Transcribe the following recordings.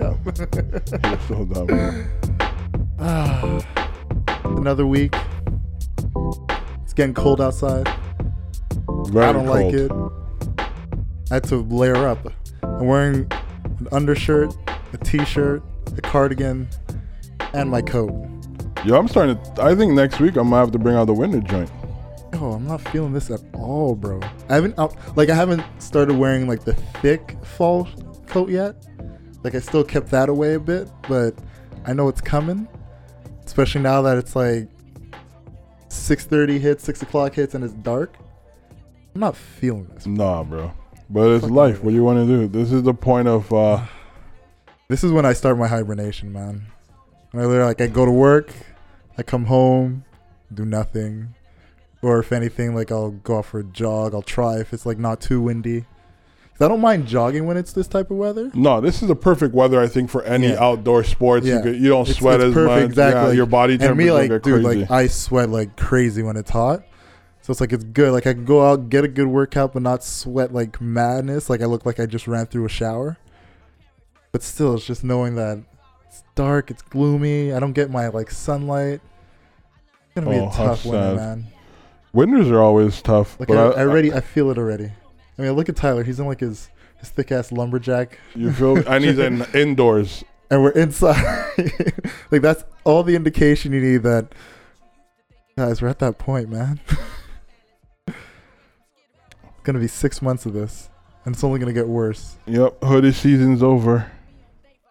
Way to look up. You're so dumb. Ah, Another week. It's getting cold outside. Very I don't like it. I had to layer up. I'm wearing an undershirt, a t-shirt, a cardigan, and my coat. Yo, I'm starting to. I think next week I'm gonna have to bring out the winter joint. Oh, I'm not feeling this at all, bro. I haven't like I haven't started wearing like the thick fall coat yet. Like I still kept that away a bit, but I know it's coming. Especially now that it's like 6:30 hits, six o'clock hits, and it's dark. I'm not feeling this. Nah, bro. But it's Fucking life. What do you want to do? This is the point of. uh This is when I start my hibernation, man. I literally, like I go to work, I come home, do nothing, or if anything, like I'll go out for a jog. I'll try if it's like not too windy. I don't mind jogging when it's this type of weather. No, this is the perfect weather I think for any Yeah. outdoor sports. Yeah. You could, you don't It's- sweat it's as perfect, much. exactly. Yeah, your body And temperature me, like, dude, crazy. like I sweat like crazy when it's hot. So it's like it's good. Like I can go out, get a good workout, but not sweat like madness. Like I look like I just ran through a shower. But still, it's just knowing that it's dark, it's gloomy. I don't get my like sunlight. It's gonna be Oh, a how tough winter, sad. man. Winters are always tough. Like but I, I already, I feel it already. I mean, look at Tyler. He's in like his his thick ass lumberjack, you feel, and he's in indoors. and we're inside. like that's all the indication you need that guys, we're at that point, man. it's gonna be six months of this, and it's only gonna get worse. Yep, hoodie season's over.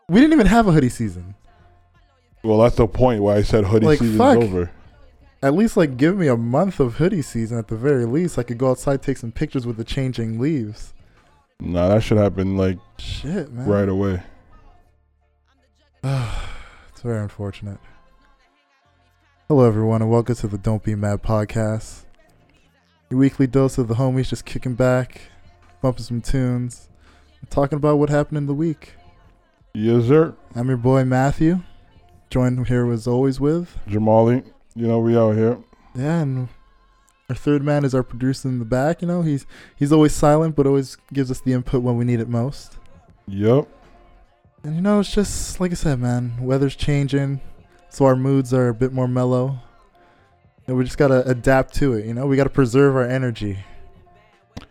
We didn't even have a hoodie season. Well, that's the point why I said hoodie Like, season's fuck. over. At least like give me a month of hoodie season at the very least. I could go outside, take some pictures with the changing leaves. Nah, that should happen like Shit, man. right away. it's very unfortunate. Hello, everyone, and welcome to the Don't Be Mad podcast. Your weekly dose of the homies just kicking back, bumping some tunes, talking about what happened in the week. Yes, sir. I'm your boy Matthew, joined here as always with Jamali, you know we out here. yeah, and our third man is our producer in the back. You know, he's he's always silent, but always gives us the input when we need it most. Yep. And you know, it's just like I said, man. Weather's changing, so our moods are a bit more mellow. And we just gotta adapt to it. You know, we gotta preserve our energy.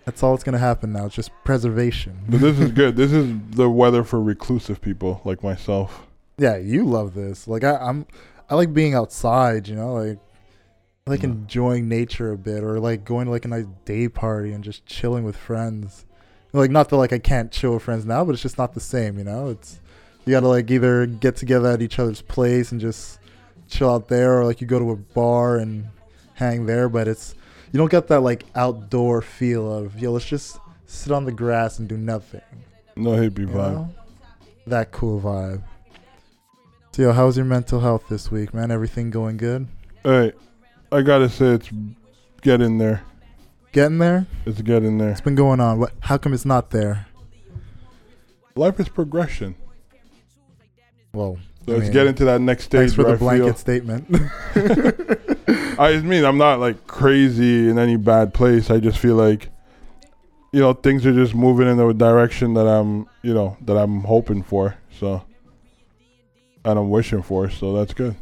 That's all that's gonna happen now. It's just preservation. But this is good. This is the weather for reclusive people like myself. yeah, you love this. Like I, I'm, I like being outside. You know, like I like Yeah. enjoying nature a bit, or like going to like a nice day party and just chilling with friends. Like not that like I can't chill with friends now, but it's just not the same. You know, it's you gotta like either get together at each other's place and just chill out there, or like you go to a bar and hang there. But it's you don't get that like outdoor feel of yo, let's just sit on the grass and do nothing. No hippie You vibe. know? That cool vibe. So, yo, how's your mental health this week, man? Everything going good? Hey, I gotta say it's getting there. Getting there? It's getting there. What's been going on? What? How come it's not there? Life is progression. Well, So I it's mean, getting to that next stage thanks for the I feel- blanket statement. I mean, I'm not like crazy in any bad place. I just feel like, you know, things are just moving in the direction that I'm, you know, that I'm hoping for. So, and I'm wishing for. So that's good.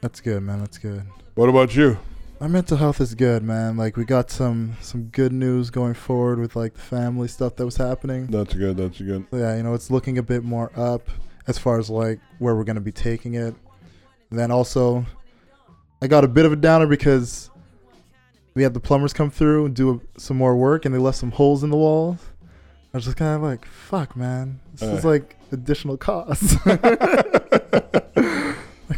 That's good, man. That's good. What about you? My mental health is good, man. Like we got some some good news going forward with like the family stuff that was happening. That's good. That's good. Yeah, you know, it's looking a bit more up as far as like where we're gonna be taking it. And then also, I got a bit of a downer because we had the plumbers come through and do some more work, and they left some holes in the walls. I was just kind of like, "Fuck, man, this is Uh. like additional costs." like,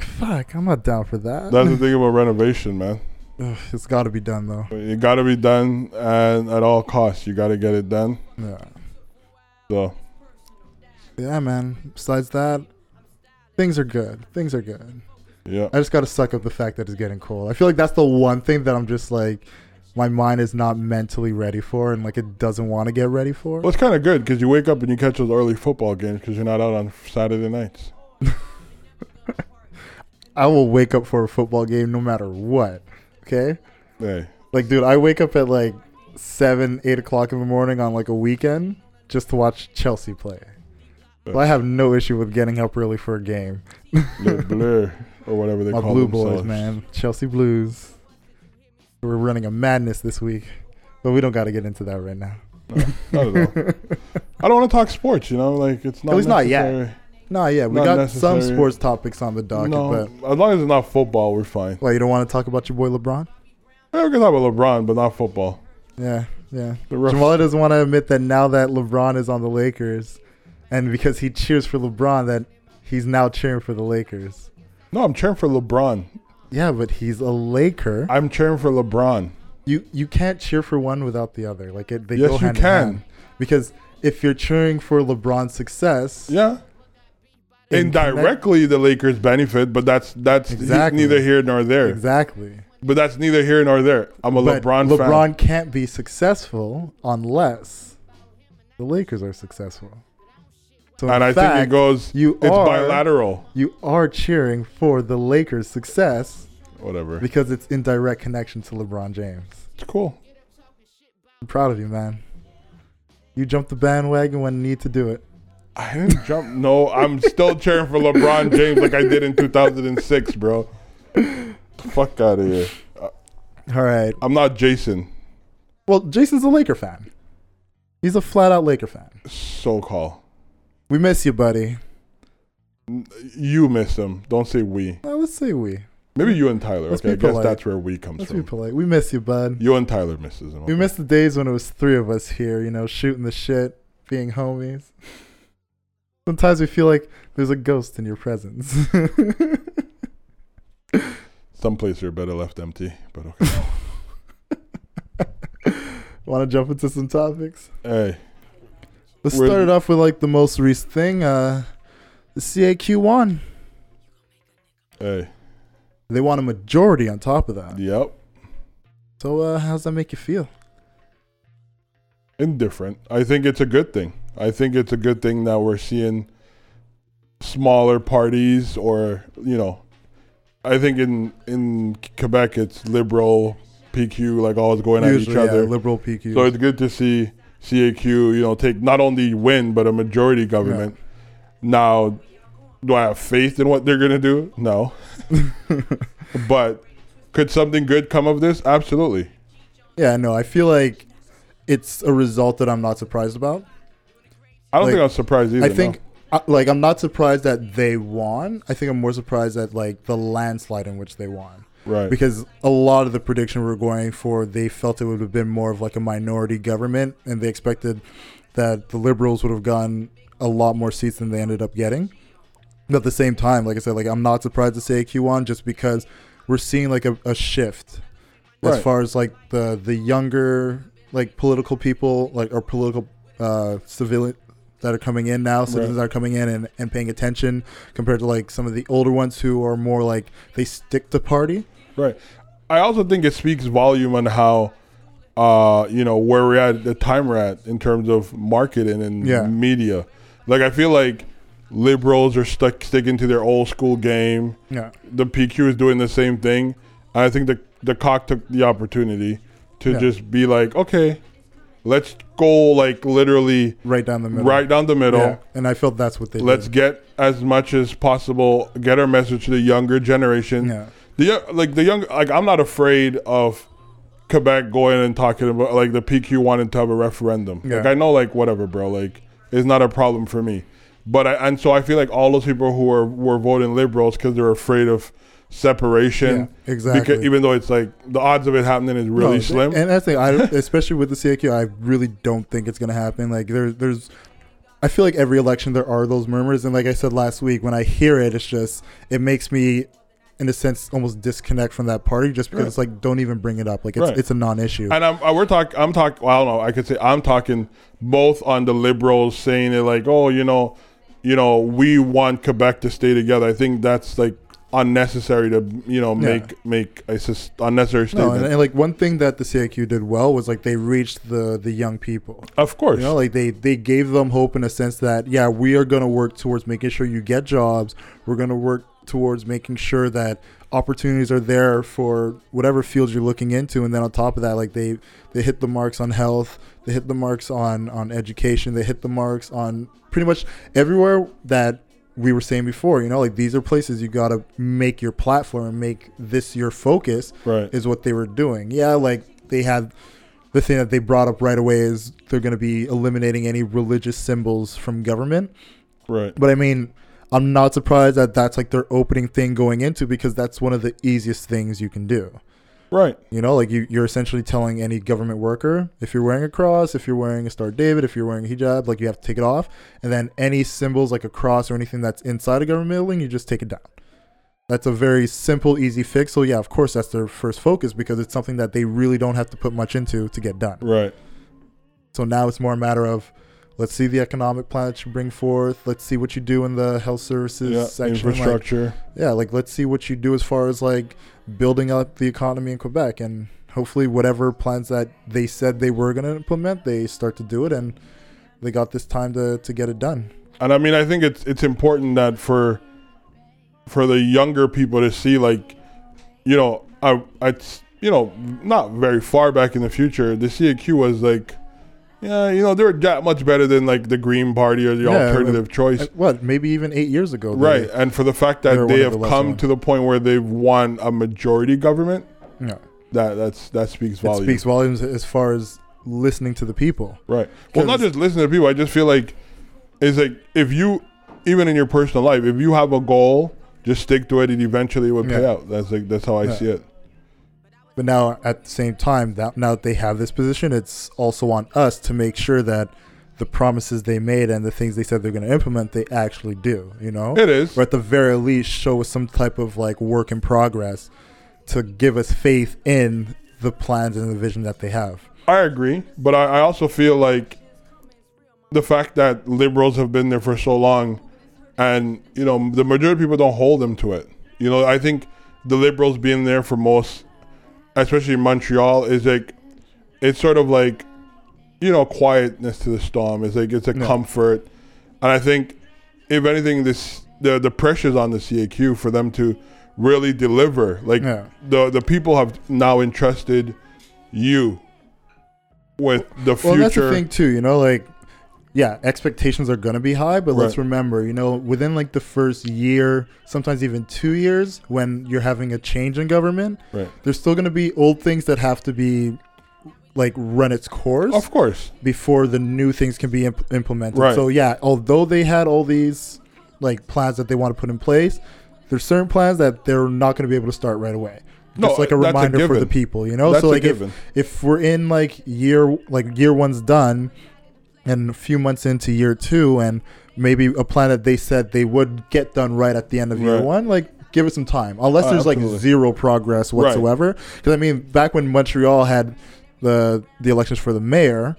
fuck, I'm not down for that. That's the thing about renovation, man. Ugh, it's got to be done though. It got to be done, and at all costs, you got to get it done. Yeah. So, Yeah, man. Besides that, things are good. Things are good. yeah. I just got to suck up the fact that it's getting cold. I feel like that's the one thing that I'm just like, my mind is not mentally ready for, and like it doesn't want to get ready for. Well, it's kind of good because you wake up and you catch those early football games because you're not out on Saturday nights. I will wake up for a football game no matter what. Okay, Hey, Like, dude, I wake up at like seven, eight o'clock in the morning on like a weekend just to watch Chelsea play. So I have no issue with getting up early for a game. Bleu, or whatever they My call blue themselves. boys, man, Chelsea Blues. We're running a madness this week, but we don't got to get into that right now. No, not at all. I don't want to talk sports. You know, like it's not. At least not yet. necessary. No, yeah, we Not got some sports topics on the docket, no, but as long as it's not football, we're fine. well, you don't want to talk about your boy LeBron? Yeah, we can talk about LeBron, but not football. Yeah, yeah. Jamal doesn't want to admit that now that LeBron is on the Lakers, and because he cheers for LeBron, that he's now cheering for the Lakers. no, I'm cheering for LeBron. Yeah, but he's a Laker. I'm cheering for LeBron. You you can't cheer for one without the other. Like it, they Yes, go you hand in can. hand. Because if you're cheering for LeBron's success, Yeah. in Indirectly, the Lakers benefit, but that's that's Exactly. neither here nor there. exactly. But that's neither here nor there. I'm a But LeBron, LeBron fan. can't be successful unless the Lakers are successful. So And I think it goes. you It's are bilateral. you are cheering for the Lakers' success Whatever. because it's in direct connection to LeBron James. It's cool. I'm proud of you, man. You jumped the bandwagon when you need to do it. I didn't jump. No, I'm still cheering for LeBron James like I did in 2006, bro. Fuck out of here. Uh, All right. I'm not Jason. Well, Jason's a Laker fan. He's a flat out Laker fan. So call. We miss you, buddy. You miss him. Don't say we. I let's say we. Maybe you and Tyler. Let's okay, I guess that's where we comes Let's be from. polite. We miss you, bud. You and Tyler misses him. We okay. miss the days when it was three of us here, you know, shooting the shit, being homies. Sometimes we feel like there's a ghost in your presence. Some places are better left empty, but okay. Want to jump into some topics? hey, Let's We're- start it off with like the most recent thing. Uh, the CAQ won. hey. They want a majority on top of that. Yep. So, uh, how's that make you feel? Indifferent. I think it's a good thing. I think it's a good thing that we're seeing smaller parties or, you know, I think in in Quebec it's liberal, PQ, like always going at each Usually, yeah, other. liberal PQ. So it's good to see CAQ, you know, take not only win but a majority government. Now, do I have faith in what they're gonna do? No. but could something good come of this? Absolutely. yeah, no, I feel like it's a result that I'm not surprised about. I don't Like, think I'm surprised either. I no. think, uh, like, I'm not surprised that they won. I think I'm more surprised at like the landslide in which they won. Right. because a lot of the prediction we were going for, they felt it would have been more of like a minority government, and they expected that the liberals would have gotten a lot more seats than they ended up getting. But at the same time, like I said, like I'm not surprised to say Q one just because we're seeing like a, a shift as far as like the the younger like political people like or political uh civilian that are coming in now citizens Right. are coming in and, and paying attention compared to like some of the older ones who are more like they stick to party Right. I also think it speaks volume on how, uh, you know, where we're at, the time we're at in terms of marketing and Yeah. media. Like, I feel like liberals are stuck sticking to their old school game. yeah The PQ is doing the same thing. And I think the the CAQ took the opportunity to Yeah. just be like, okay, let's go like literally right down the middle. right down the middle. Yeah, and I felt that's what they Let's did. get as much as possible, get our message to the younger generation. Yeah, The like the young like I'm not afraid of Quebec going and talking about like the PQ wanting to have a referendum. Like Yeah. I know like whatever, bro. Like it's not a problem for me. But I and so I feel like all those people who are were voting liberals because they're afraid of separation. yeah, exactly. Because even though it's like the odds of it happening is really No, slim. And that's the thing, I especially with the CAQ, I really don't think it's gonna happen. Like there, there's, I feel like every election there are those murmurs, and like I said last week, when I hear it, it's just it makes me, in a sense, almost disconnect from that party, just because Right. it's like don't even bring it up. Like it's Right. it's a non-issue. And I'm, uh, we're talking. I'm talking. Well, I don't know. I could say I'm talking both on the liberals saying it like, oh, you know, you know, we want Quebec to stay together. I think that's like unnecessary to you know Yeah. make make a sus- unnecessary no, statement. and, and like one thing that the CAQ did well was like they reached the the young people. of course, You know, like they they gave them hope in a sense that yeah, we are going to work towards making sure you get jobs. We're going to work towards making sure that opportunities are there for whatever fields you're looking into and then on top of that like they they hit the marks on health they hit the marks on on education they hit the marks on pretty much everywhere that we were saying before you know like these are places you got to make your platform and make this your focus Right. is what they were doing yeah like they had the thing that they brought up right away is they're going to be eliminating any religious symbols from government Right. but I mean, I'm not surprised that that's like their opening thing going into because that's one of the easiest things you can do. Right. You know, like you, you're essentially telling any government worker if you're wearing a cross, if you're wearing a Star David, if you're wearing a hijab, like you have to take it off. And then any symbols like a cross or anything that's inside a government building, you just take it down. That's a very simple, easy fix. So, yeah, of course, that's their first focus because it's something that they really don't have to put much into to get done. Right. So now it's more a matter of let's see the economic plan that you bring forth. Let's see what you do in the health services Yeah. section. Like, Infrastructure. yeah, like let's see what you do as far as like building up the economy in Quebec and hopefully whatever plans that they said they were going to implement, they start to do it and they got this time to, to get it done. and I mean, I think it's it's important that for for the younger people to see, like, you know, I, it's you know, not very far back in the future, the CAQ was like, yeah, you know, they're that much better than like the Green Party or the Yeah, alternative choice, Uh, What, maybe even eight years ago. they- right? And for the fact that they have the come ones. to the point where they've won a majority government, Yeah. that that's that speaks It volumes. speaks volumes as far as listening to the people. Right. Well, not just listening to people. I just feel like it's like if you, even in your personal life, if you have a goal, just stick to it, and eventually it will pay Yeah. out. That's like that's how I Yeah. see it. But now, at the same time, that now that they have this position, it's also on us to make sure that the promises they made and the things they said they're going to implement, they actually do. You know, It is. or at the very least, show us some type of like work in progress to give us faith in the plans and the vision that they have. I agree, but I, I also feel like the fact that liberals have been there for so long, and you know the majority of people don't hold them to it. You know, I think the liberals being there for most, especially Montreal, is like it's sort of like you know quietness to the storm. It's like it's a comfort, and I think if anything, this the the pressure's on the CAQ for them to really deliver. Like Yeah. the the people have now entrusted you with the Well, and that's the thing too. You know, like yeah, expectations are gonna be high, but let's remember, you know, within like the first year, sometimes even two years, when you're having a change in government, Right. there's still gonna be old things that have to be like run its course Of course, before the new things can be imp- implemented. Right. So yeah, although they had all these like plans that they want to put in place, there's certain plans that they're not going to be able to start right away. No, Just like a that's a reminder for the people, you know. that's so like if if we're in like year like year one's done and a few months into year two and maybe a plan that they said they would get done right at the end of year one like give it some time. Unless Uh, there's like zero progress whatsoever. Because i mean back when montreal had the the elections for the mayor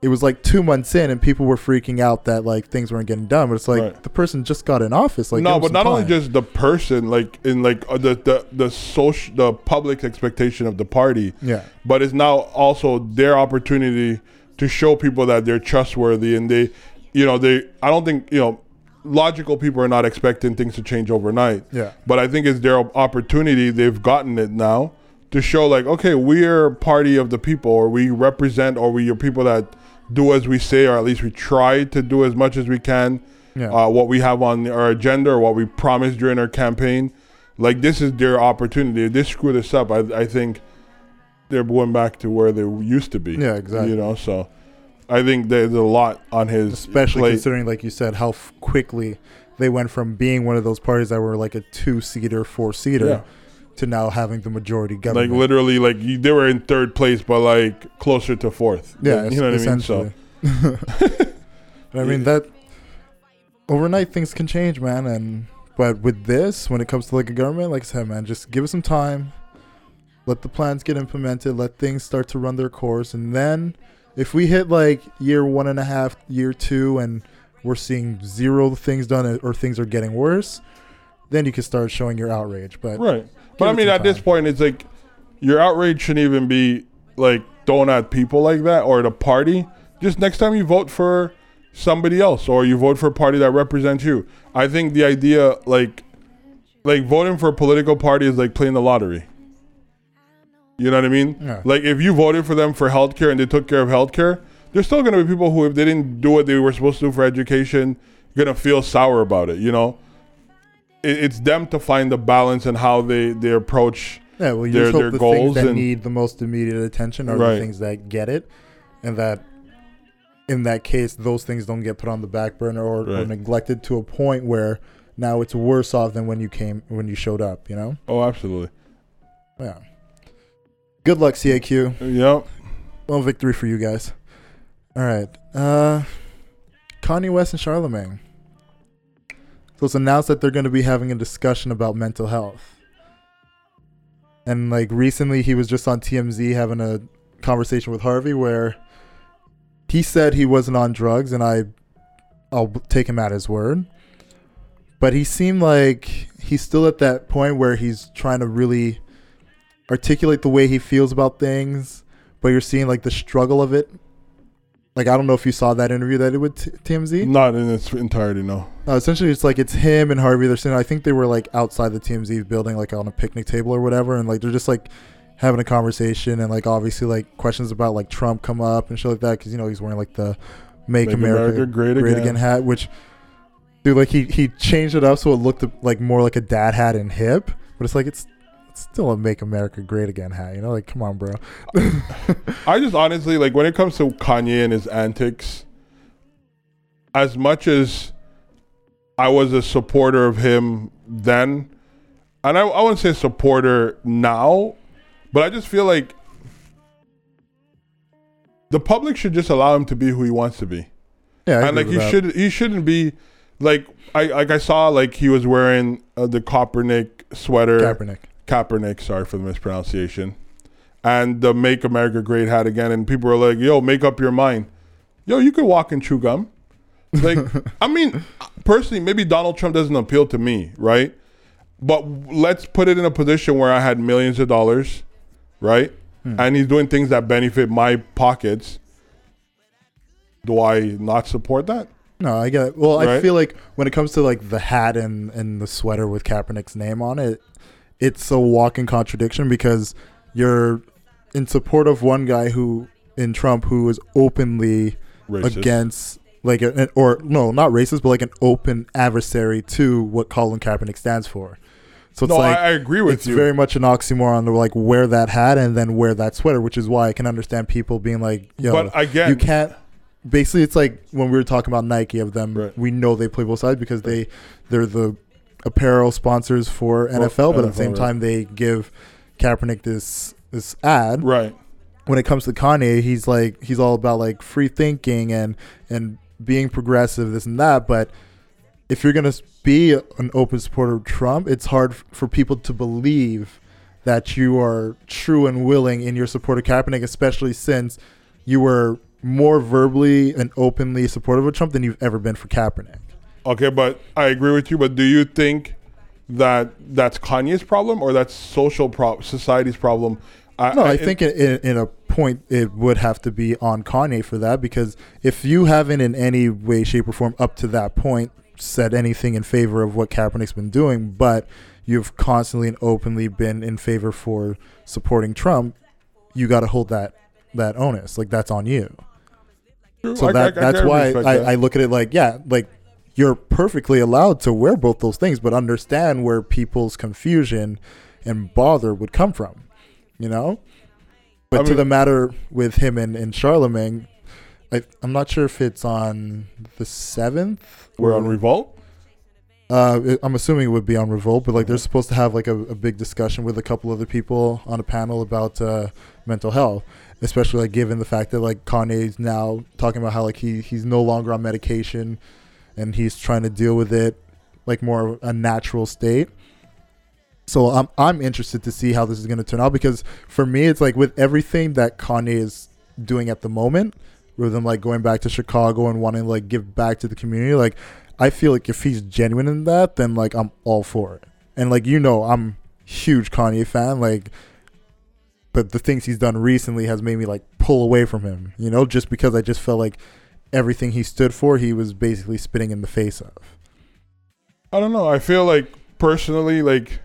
it was like two months in and people were freaking out that like things weren't getting done. But it's like Right. the person just got in office like no, but not only just the person, like in like uh, the the the social, the public expectation of the party, yeah. But it's now also their opportunity to show people that they're trustworthy and they, you know, they. I don't think you know, logical people are not expecting things to change overnight. yeah But I think it's their opportunity. They've gotten it now to show, like, okay, we're party of the people, or we represent, or we are people that do as we say, or at least we try to do as much as we can. yeah Uh, what we have on our agenda, or what we promised during our campaign. Like this is their opportunity. If they screw this up, I, I think they're going back to where they used to be. Yeah, exactly. You know, so I think there's a lot on his especially plate. considering like you said how f- quickly they went from being one of those parties that were like a two-seater four-seater Yeah. to now having the majority government, like literally like you, they were in third place but like closer to fourth yeah you know what i mean so i mean that overnight things can change man and but with this when it comes to like a government like i said man just give it some time let the plans get implemented let things start to run their course and then if we hit like year one and a half year two and we're seeing zero things done or things are getting worse then you can start showing your outrage but right. but i mean at this point it's like your outrage shouldn't even be like thrown at people like that or the party. Just next time you vote for somebody else or you vote for a party that represents you. I think the idea like like voting for a political party is like playing the lottery. You know what I mean? Yeah. Like if you voted for them for healthcare and they took care of healthcare, there's still gonna be people who, if they didn't do what they were supposed to do for education, gonna feel sour about it. You know, it, it's them to find the balance and how they they approach. Yeah, well, you their- just hope the goals things that and- need the most immediate attention are Right. the things that get it, and that in that case, those things don't get put on the back burner or, or neglected to a point where now it's worse off than when you came when you showed up. You know? Oh, absolutely. Yeah. Good luck, CAQ. Yep. Well, victory for you guys. All right. Uh, Kanye West and Charlamagne. So it's announced that they're going to be having a discussion about mental health. And like recently, he was just on TMZ having a conversation with Harvey where he said he wasn't on drugs, and I, I'll take him at his word. But he seemed like he's still at that point where he's trying to really articulate the way he feels about things, but you're seeing like the struggle of it. Like I don't know if you saw that interview that it with T- TMZ. Not in its entirety, no. Uh, essentially, it's like it's him and Harvey. They're sitting. I think they were like outside the TMZ building, like on a picnic table or whatever, and like they're just like having a conversation, and like obviously like questions about like Trump come up and shit like that because you know he's wearing like the "Make, Make America, America Great Great Again. Again" hat, which dude like he he changed it up so it looked like more like a dad hat and hip, but it's like it's still a "Make America Great Again" hat, you know? Like come on, bro. I just honestly like when it comes to Kanye and his antics. As much as I was a supporter of him then, and I, I wouldn't say supporter now, but I just feel like the public should just allow him to be who he wants to be. Yeah, I and like he that. should he shouldn't be like I like I saw like he was wearing uh, the Kaepernick sweater Kaepernick. Kaepernick, sorry for the mispronunciation, and the "Make America Great" hat again, and people were like, "Yo, make up your mind." Yo, you could walk and chew gum. Like, I mean, personally, maybe Donald Trump doesn't appeal to me, right? But let's put it in a position where I had millions of dollars, right? Hmm. And he's doing things that benefit my pockets. Do I not support that? No, I get it. Well, I feel like when it comes to like the hat and, and the sweater with Kaepernick's name on it, it's a walking contradiction because you're in support of one guy who in Trump who is openly Racist. against like a, or no, not racist, but like an open adversary to what Colin Kaepernick stands for. So it's No, like I, I agree with it's you. very much an oxymoron to like wear that hat and then wear that sweater, which is why I can understand people being like, "Yo, but again, you can't." Basically, it's like when we were talking about Nike of them. Right. We know they play both sides because they they're the apparel sponsors for NFL, but at the same right. time they give Kaepernick this this ad. right? When it comes to Kanye, he's like he's all about like free thinking and and being progressive, this and that. But if you're gonna be an open supporter of Trump, it's hard for people to believe that you are true and willing in your support of Kaepernick, especially since you were more verbally and openly supportive of Trump than you've ever been for Kaepernick. Okay, but I agree with you. But do you think that that's Kanye's problem or that's social pro- society's problem? No, I think in, in, in a point it would have to be on Kanye for that because if you haven't in any way, shape, or form up to that point said anything in favor of what Kaepernick's been doing, but you've constantly and openly been in favor for supporting Trump, you got to hold that that onus. Like that's on you. So that that's why I, I look at it like yeah, like you're perfectly allowed to wear both those things, but understand where people's confusion and bother would come from. You know? But I to the matter with him and, and Charlamagne, I, I'm not sure if it's on the seventh. we're on revolt. Uh, it- I'm assuming it would be on Revolt, but like they're supposed to have like a, a big discussion with a couple other people on a panel about uh, mental health, especially like given the fact that like Kanye's now talking about how like he he's no longer on medication, and he's trying to deal with it like more of a natural state. So I'm I'm interested to see how this is going to turn out because for me it's like with everything that Kanye is doing at the moment, with him like going back to Chicago and wanting to like give back to the community, like I feel like if he's genuine in that, then like I'm all for it. And like you know, I'm huge Kanye fan. Like, but the things he's done recently has made me like pull away from him. You know, just because I just felt like everything he stood for, he was basically spitting in the face of. I don't know. I feel like personally, like,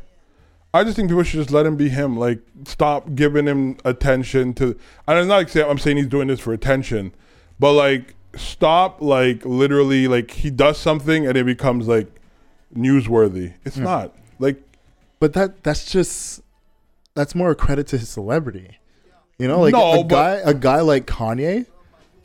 I just think people should just let him be him. Like, stop giving him attention to. And I'm not like I'm saying he's doing this for attention, but like, stop like literally like he does something and it becomes like newsworthy. It's Yeah. not like But that that's just that's more a credit to his celebrity. You know, like No, a guy a guy like Kanye,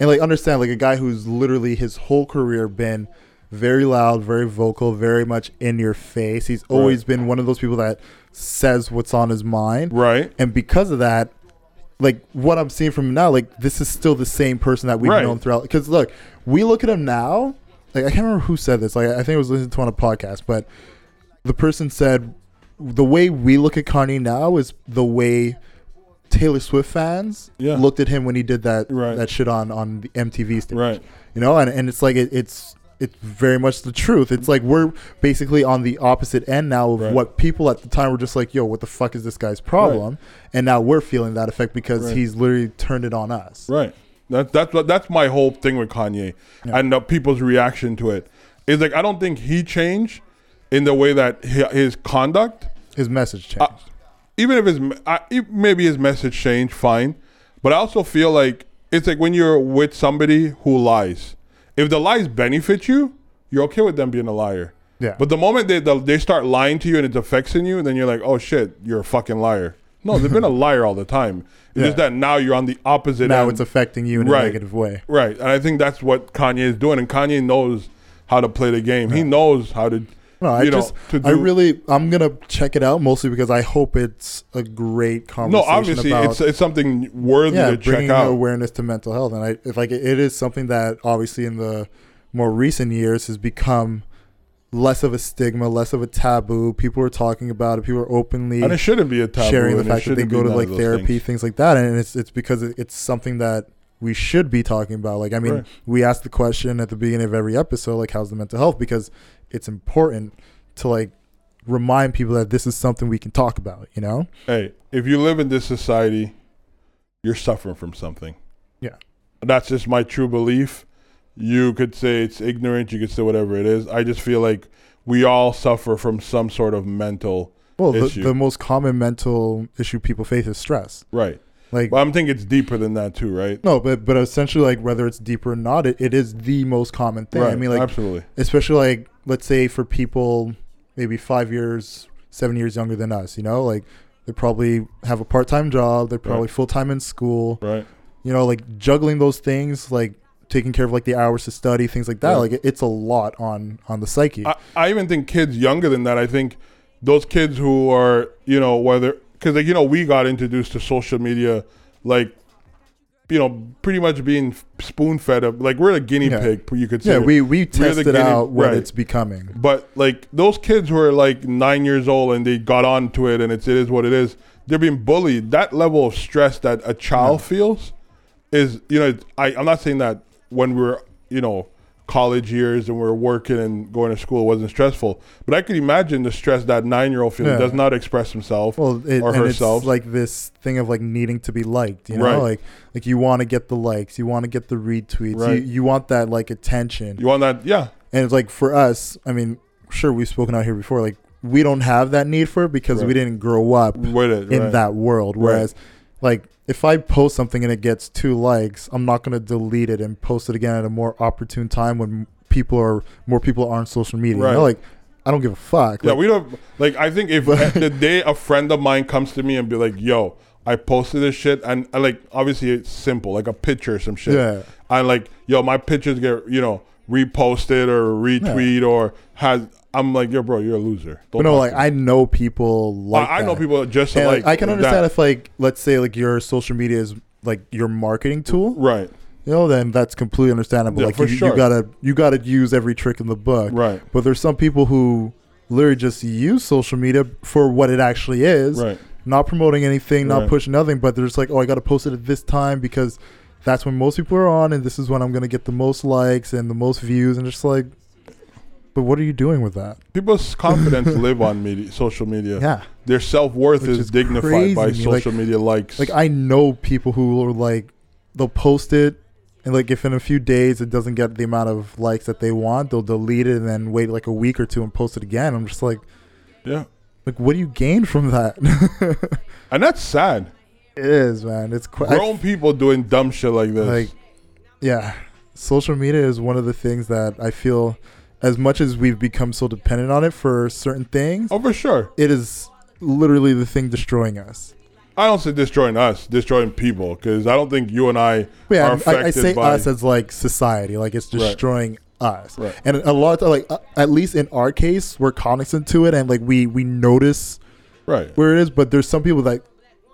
and like understand like a guy who's literally his whole career been very loud, very vocal, very much in your face. He's always been one of those people that says what's on his mind, right. and because of that. Like what I'm seeing from him now, like this is still the same person that we've Right. known throughout. Because look, we look at him now. Like I can't remember who said this. Like I think it was listening to on a podcast, but the person said the way we look at Kanye now is the way Taylor Swift fans Yeah. looked at him when he did that Right. that shit on on the MTV stage. Right. You know, and, and it's like it, it's it's very much the truth. It's like we're basically on the opposite end now of Right. what people at the time were just like, "Yo, what the fuck is this guy's problem?" And now we're feeling that effect because Right. he's literally turned it on us. Right. That, that's that's my whole thing with Kanye Yeah. and uh, people's reaction to it. Is like I don't think he changed in the way that his conduct, His message changed. Even if his me- I, maybe his message changed, fine. But I also feel like it's like when you're with somebody who lies. If the lies benefit you, you're okay with them being a liar. yeah. But the moment they the, they start lying to you and it's affecting you, then you're like, oh shit, you're a fucking liar. No, they've been a liar all the time. It's just that now you're on the opposite now end. it's affecting you in Right. a negative way. Right, and I think that's what Kanye is doing, and Kanye knows how to play the game. He knows how to. No, I you know, just, to I really, I'm gonna check it out mostly because I hope it's a great conversation. No, obviously, about it's it's something worthy yeah, to check out. awareness to mental health, and I if like it is something that obviously in the more recent years has become less of a stigma, less of a taboo. People are talking about it. People are openly and it shouldn't be a taboo. sharing the fact that they go to like therapy, things. things. like that, and it's it's because it's something that we should be talking about. Like, I mean, Right. we ask the question at the beginning of every episode, like, how's the mental health? Because it's important to like remind people that this is something we can talk about. You know? Hey, if you live in this society, you're suffering from something. Yeah. That's just my true belief. You could say it's ignorant. You could say whatever it is. I just feel like we all suffer from some sort of mental. Well, the, the most common mental issue people face is stress. Right. Like, But I'm thinking it's deeper than that too, right? no, but but essentially, like whether it's deeper or not, it, it is the most common thing. right. I mean, like absolutely. especially like let's say for people maybe five years, seven years younger than us, you know, like they probably have a part time job, they're probably Right. full time in school, Right. you know, like juggling those things, like taking care of like the hours to study, things like that. Yeah. Like it, it's a lot on on the psyche. I, I even think kids younger than that. I think those kids who are, you know, whether because like you know we got introduced to social media, like, you know, pretty much being spoon fed up. Like we're a guinea Yeah. pig, you could say. yeah, we we tested guinea- out what right. it's becoming. But like those kids who are like nine years old and they got onto it and it's it is what it is. They're being bullied. That level of stress that a child Yeah. feels is you know I I'm not saying that when we're you know college years and we are working and going to school it wasn't stressful, but I could imagine the stress that nine year old feels Yeah. does not express himself. Well, it, or and herself. it's like this thing of like needing to be liked, you know, Right. like like you want to get the likes, you want to get the retweets, Right. you, you want that like attention, you want that? Yeah, and it's like for us, I mean, sure we've spoken out here before, like we don't have that need for it because we didn't grow up it in right. that world. Right. Whereas, like if I post something and it gets two likes, I'm not gonna delete it and post it again at a more opportune time when people are more people are on social media. You know, like I don't give a fuck. Yeah, Like, we don't like. I think if the day a friend of mine comes to me and be like, "Yo, I posted this shit," and, and like obviously it's simple, like a picture or some shit. yeah. And like, yo, my pictures get you know reposted or retweet or has. I'm like, yo, bro, you're a loser. But no, like I know people like I, I know that. people just And, like like, I can understand that. if like let's say like your social media is like your marketing tool, right, you know, then that's completely understandable. Yeah, like for you, sure. you gotta you gotta use every trick in the book. right, But there's some people who literally just use social media for what it actually is, right. not promoting anything, not Right. pushing nothing, but they're just like, oh, I gotta post it at this time because that's when most people are on, and this is when I'm gonna get the most likes and the most views, and just like, but what are you doing with that? People's confidence live on media, social media. Yeah. Their self worth is, is dignified by me. Like- social media likes. Like I know people who are like they'll post it and like if in a few days it doesn't get the amount of likes that they want, they'll delete it and then wait like a week or two and post it again. I'm just like, Yeah. Like, what do you gain from that? And that's sad. it is, man. It's quite Grown people doing dumb shit like this. like, yeah. Social media is one of the things that I feel, as much as we've become so dependent on it for certain things, oh, for sure. it is literally the thing destroying us. I don't say destroying us, destroying people, because I don't think you and I yeah, are I, I affected say by. us as like society, like it's Right. destroying us. Right. And a lot of like, uh, at least in our case, we're cognizant to it, and like we we notice right. where it is. But there's some people that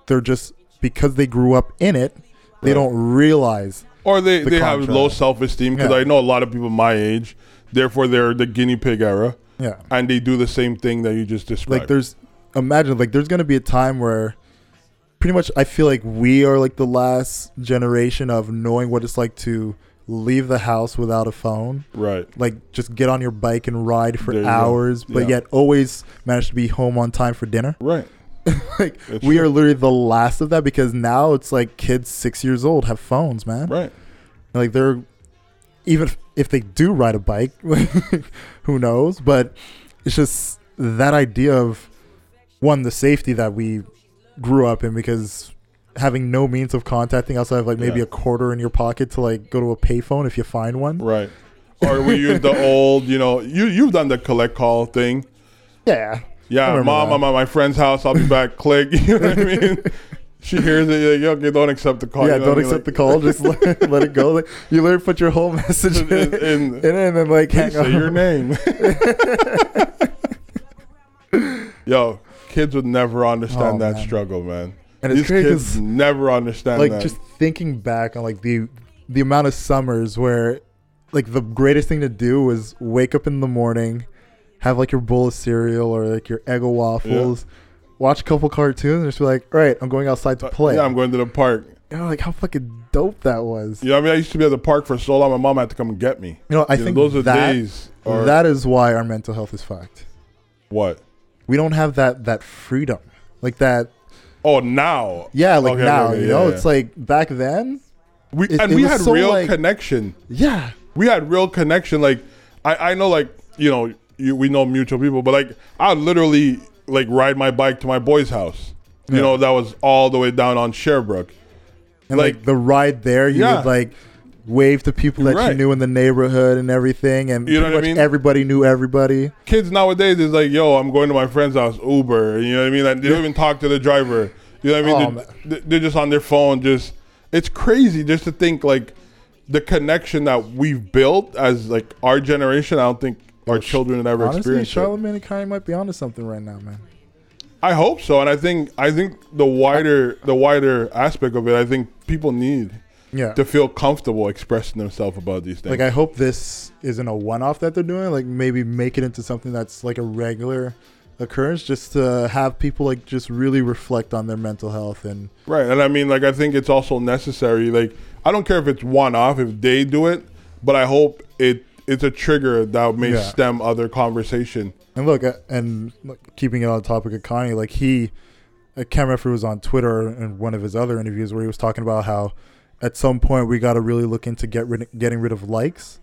they're just because they grew up in it, they Right. don't realize. Or they, the they have low self esteem, because Yeah. I know a lot of people my age, therefore they're the guinea pig era, Yeah. and they do the same thing that you just described. like there's imagine like there's gonna be a time where pretty much I feel like we are like the last generation of knowing what it's like to leave the house without a phone. right. Like just get on your bike and ride for There you go. hours, but yet always manage to be home on time for dinner. Right. like we true. are literally the last of that because now it's like kids six years old have phones, man. Right. Like they're even if- if they do ride a bike, who knows? But it's just that idea of one the safety that we grew up in because having no means of contacting outside of like maybe Yeah. a quarter in your pocket to like go to a payphone if you find one. Right. Or we use the old, you know, you you've done the collect call thing. Yeah. Yeah, mom, that. I'm at my friend's house. I'll be back. Click. You know what I mean? She hears it. You're like, okay, don't accept the call. yeah, you know don't what I mean? accept the call. Just let, let it go. Like, you literally put your whole message in, In- in, in- it and then like hang your name. Yo, kids would never understand Oh, that man. struggle, man. And it's These crazy kids never understand that. like that. just thinking back on like the the amount of summers where like the greatest thing to do was wake up in the morning, have like your bowl of cereal or like your Eggo waffles, watch a couple cartoons, and just be like, all right, I'm going outside to play. Uh, Yeah, I'm going to the park. you know, like how fucking dope that was. You know, I mean, I used to be at the park for so long. My mom had to come and get me. You know, I You know, think those are that days. Or that is why our mental health is fucked. what? We don't have that that freedom, like that. Oh, now Yeah, like Okay, now, okay, you yeah, know, yeah. it's like back then. we It- and it we was had so, real like- connection. Yeah, we had real connection. Like I, I know, like you know, you, we know mutual people, but like I literally like ride my bike to my boy's house. You Yeah. know, that was all the way down on Sherbrooke. and Like- like, the ride there, you Yeah. would like wave to people that Right. you knew in the neighborhood and everything, and You know what I mean? everybody knew everybody. Kids nowadays is like, yo, I'm going to my friend's house, Uber. You know what I mean? Like, they don't even talk to the driver. You know what I Oh, mean? They- they're just on their phone. Just it's crazy just to think like the connection that we've built as like our generation. I don't think our children would ever Honestly, experience. it. Charlamagne and Kanye might be onto something right now, man. I hope so, and I think I think the wider the wider aspect of it, I think people need Yeah. to feel comfortable expressing themselves about these things. Like I hope this isn't a one-off that they're doing. Like maybe make it into something that's like a regular occurrence, just to have people like just really reflect on their mental health and right, and I mean, like I think it's also necessary. Like I don't care if it's one off if they do it, but I hope it it's a trigger that may Yeah. stem other conversation. And look, uh, and look, keeping it on the topic of Kanye, like he, I can't remember if it was on Twitter in one of his other interviews where he was talking about how at some point we got to really look into get rid, getting rid of likes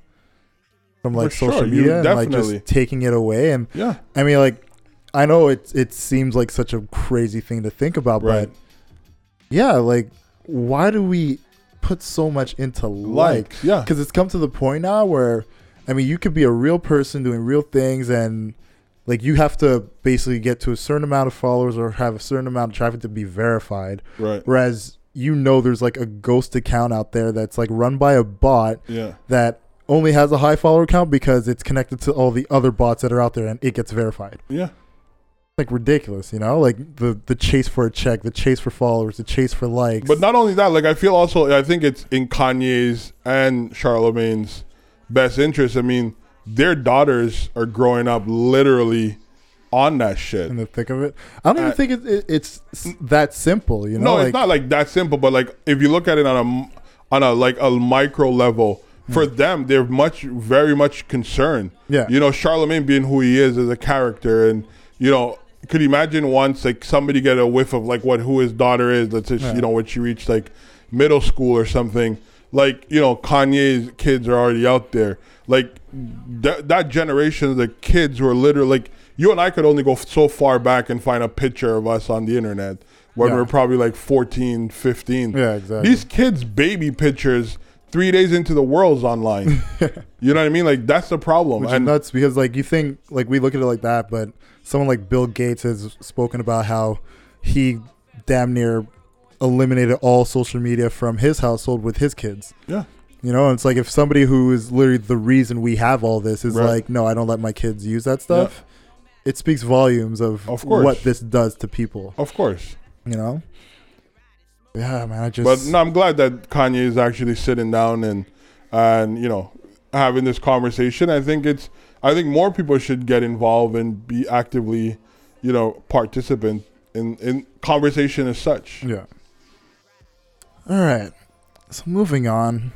from like For sure, social you media and like just taking it away. And Yeah, I mean, like, I know it it seems like such a crazy thing to think about, right. but yeah, like, why do we put so much into likes? Like, yeah, because it's come to the point now where i mean you could be a real person doing real things and like you have to basically get to a certain amount of followers or have a certain amount of traffic to be verified. Right. whereas you know there's like a ghost account out there that's like run by a bot Yeah, that only has a high follower count because it's connected to all the other bots that are out there and it gets verified. Yeah, like ridiculous you know? Like the the chase for a check the chase for followers the chase for likes. But not only that. Like I feel also, I think it's in Kanye's and Charlamagne's best interest. I mean, their daughters are growing up literally on that shit. in the thick of it i don't even think it, it, it's that simple you know no, like, it's not like that simple. But like if you look at it on a on a like a micro level, hmm. for them, they're much very much concerned. Yeah. you know, Charlamagne being who he is as a character, and you know, could you imagine once like somebody get a whiff of like what who his daughter is? Let's she- Yeah. you know when she reached like middle school or something. Like you know, Kanye's kids are already out there. Like that that generation of the kids who are literally like you and I could only go f- so far back and find a picture of us on the internet when Yeah. we are probably like 14, 15. Yeah, exactly. These kids' baby pictures three days into the world's online. you know what I mean? Like that's the problem. Which and nuts because like you think like we look at it like that, but someone like Bill Gates has spoken about how he damn near eliminated all social media from his household with his kids. yeah, You know, it's like if somebody who is literally the reason we have all this is Right. like, no, I don't let my kids use that stuff. It speaks volumes of, Of course. what this does to people. of course. You know. Yeah, man. I just. But no, I'm glad that Kanye is actually sitting down and and you know having this conversation. I think it's I think more people should get involved and be actively, you know, participant in in conversation as such. Yeah. All right. So moving on,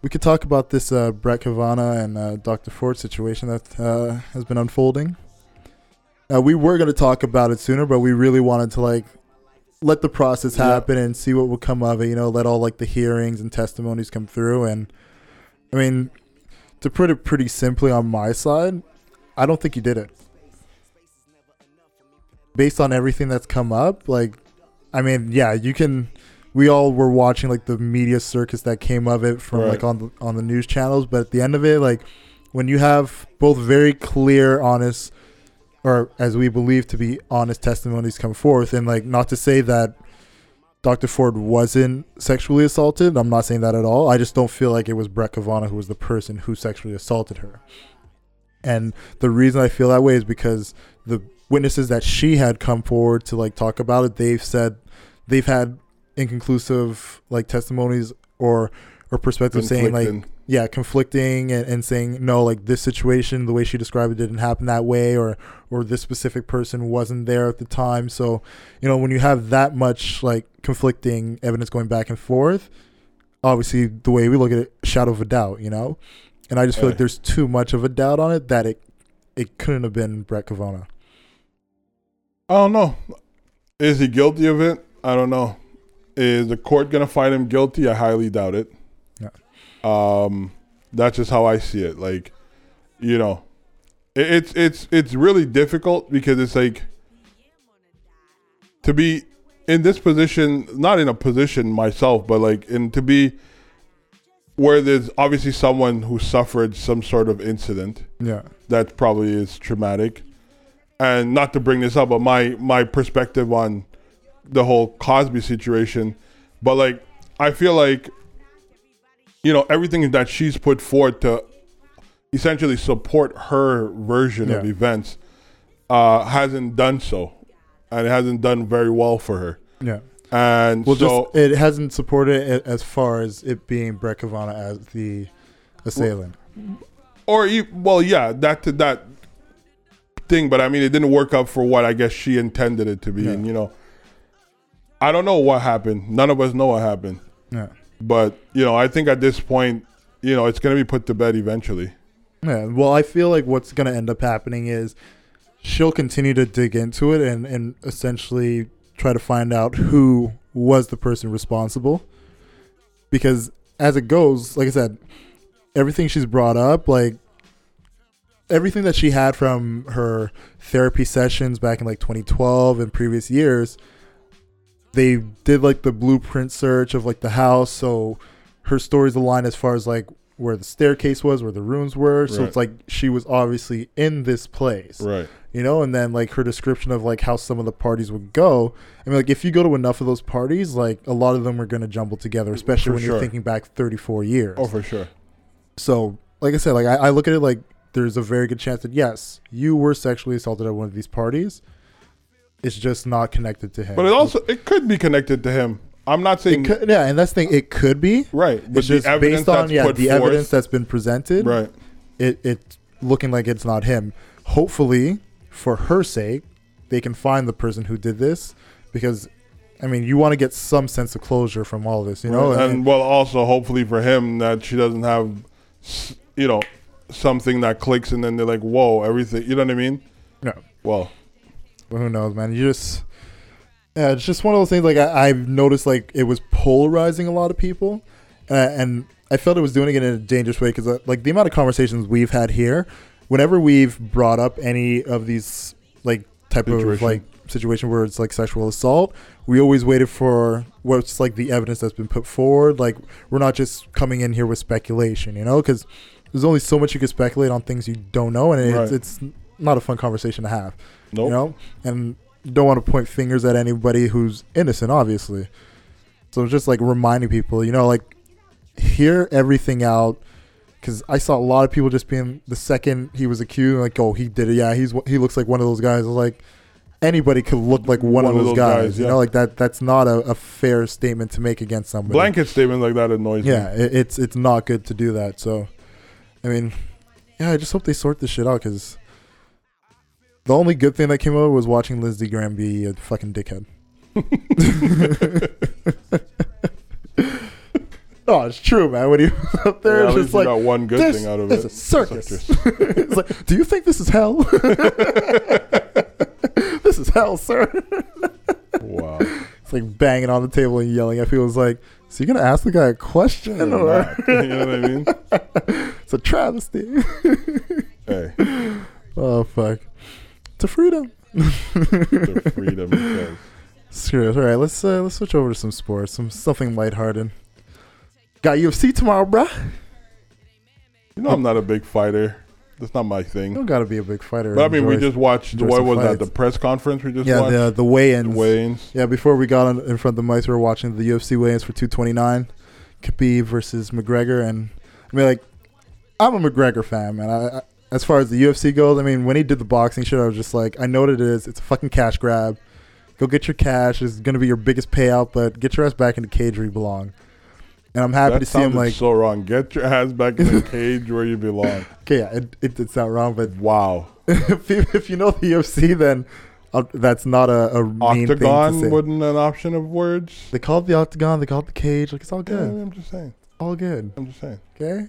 we could talk about this uh, Brett Kavanaugh and uh, Dr. Ford situation that uh, has been unfolding. Uh, we were going to talk about it sooner, but we really wanted to like let the process Yeah. happen and see what would come of it. You know, let all like the hearings and testimonies come through. And I mean, to put it pretty simply on my side, I don't think he did it. Based on everything that's come up, like, I mean, yeah, you can. We all were watching like the media circus that came of it from Right. like on the on the news channels, but at the end of it, like when you have both very clear, honest, or as we believe to be honest testimonies come forth, and like not to say that Dr. Ford wasn't sexually assaulted. I'm not saying that at all. I just don't feel like it was Brett Kavanaugh who was the person who sexually assaulted her. And the reason I feel that way is because the witnesses that she had come forward to like talk about it, they've said they've had inconclusive like testimonies or or perspective saying like yeah conflicting and, and saying no like this situation the way she described it didn't happen that way or or this specific person wasn't there at the time so you know when you have that much like conflicting evidence going back and forth obviously the way we look at it shadow of a doubt you know and i just feel like there's too much of a doubt on it that it it couldn't have been brett kavanaugh I don't know. Is he guilty of it? I don't know. Is the court gonna find him guilty? I highly doubt it. Yeah. Um, that's just how I see it. Like, you know, it, it's it's it's really difficult because it's like to be in this position, not in a position myself, but like in to be where there's obviously someone who suffered some sort of incident yeah that probably is traumatic. And not to bring this up, but my my perspective on the whole Cosby situation, but like I feel like you know everything that she's put forth to essentially support her version of events uh, hasn't done so, and it hasn't done very well for her. yeah And well so just it hasn't supported it as far as it being brett kavanaugh as the assailant or well, yeah, that to that thing, but I mean, it didn't work out for what I guess she intended it to be, Yeah. and you know, I don't know what happened. None of us know what happened, yeah but you know, I think at this point, you know, it's gonna be put to bed eventually. Yeah, well, I feel like what's going to end up happening is she'll continue to dig into it and, and essentially try to find out who was the person responsible. Because as it goes, like I said, everything she's brought up, like everything that she had from her therapy sessions back in like 2012 and previous years, they did like the blueprint search of like the house. So her stories align as far as like where the staircase was, where the rooms were. So Right. it's like she was obviously in this place, Right. you know. And then like her description of like how some of the parties would go. I mean, like if you go to enough of those parties, like a lot of them are going to jumble together, especially For when sure. you're thinking back 34 years. Oh, for sure. So, like I said, like I, I look at it like there's a very good chance that yes, you were sexually assaulted at one of these parties. It's just not connected to him. But it also it could be connected to him. I'm not saying It could, yeah, and that's the thing. It could be. right, but It's just based on yeah the forth, evidence that's been presented. right. It it looking like it's not him. Hopefully, for her sake, they can find the person who did this because, I mean, you want to get some sense of closure from all this, you know. Right. And- and well, also hopefully for him that she doesn't have, you know, something that clicks and then they're like, whoa, everything. You know what I mean? No. Well, Well, who knows, man? You just yeah, it's just one of those things. Like I, I've noticed, like it was polarizing a lot of people, uh, and I felt it was doing it in a dangerous way because, uh, like, the amount of conversations we've had here, whenever we've brought up any of these like type of Situation. like situation where it's like sexual assault, we always waited for what's like the evidence that's been put forward. Like we're not just coming in here with speculation, you know, because there's only so much you can speculate on things you don't know, and it's, Right. it's not a fun conversation to have, Nope. you know. And don't want to point fingers at anybody who's innocent, obviously. So it's just like reminding people, you know, like hear everything out. Because I saw a lot of people just being the second he was accused, like, oh, he did it. Yeah, he's he looks like one of those guys. Like, anybody could look like one, of those, guys. You yeah. know, like that. That's not a, a fair statement to make against somebody. Blanket statement like that annoys Yeah, me. it, it's it's not good to do that. So, I mean, yeah, I just hope they sort this shit out because the only good thing that came out was watching Lindsey Graham be a fucking dickhead. oh, it's true, man. When he was up there, Yeah, it's just like got one good this thing out of is it. a circus. Circus. it's like, do you think this is hell? this is hell, sir. wow. It's like banging on the table and yelling at people. It's like, so you're gonna ask the guy a question, Or or not. you know what I mean? it's a travesty. Hey, oh fuck, to freedom. the freedom. Screw it. All right, let's uh, let's switch over to some sports, some something lighthearted. Got UFC tomorrow, bruh. You know, I'm not a big fighter. That's not my You thing. don't gotta be a big fighter. But I mean, we just watched. enjoy What was that? The press conference we just yeah, watched. the the weigh-ins. The weigh-ins. Yeah, before we got on, in front of the mics, we were watching the UFC weigh-ins for 229, Khabib versus McGregor, and I mean, like, I'm a McGregor fan, man. I, I, as far as the UFC goes, I mean, when he did the boxing shit, I was just like, I know what it is. It's a fucking cash grab. Go get your cash. It's gonna be your biggest payout, but get your ass back in the cage where you belong. And I'm happy that to see him like, so wrong. Get your ass back in the cage where you belong. okay, yeah, it, it did sound wrong, but Wow. if you, if you know the UFC, then uh, that's not a, a mean thing to Octagon wasn't an option of words. They call it the octagon. They call it the cage. Like it's all Yeah, good. I'm just saying. All good. I'm just saying. Okay.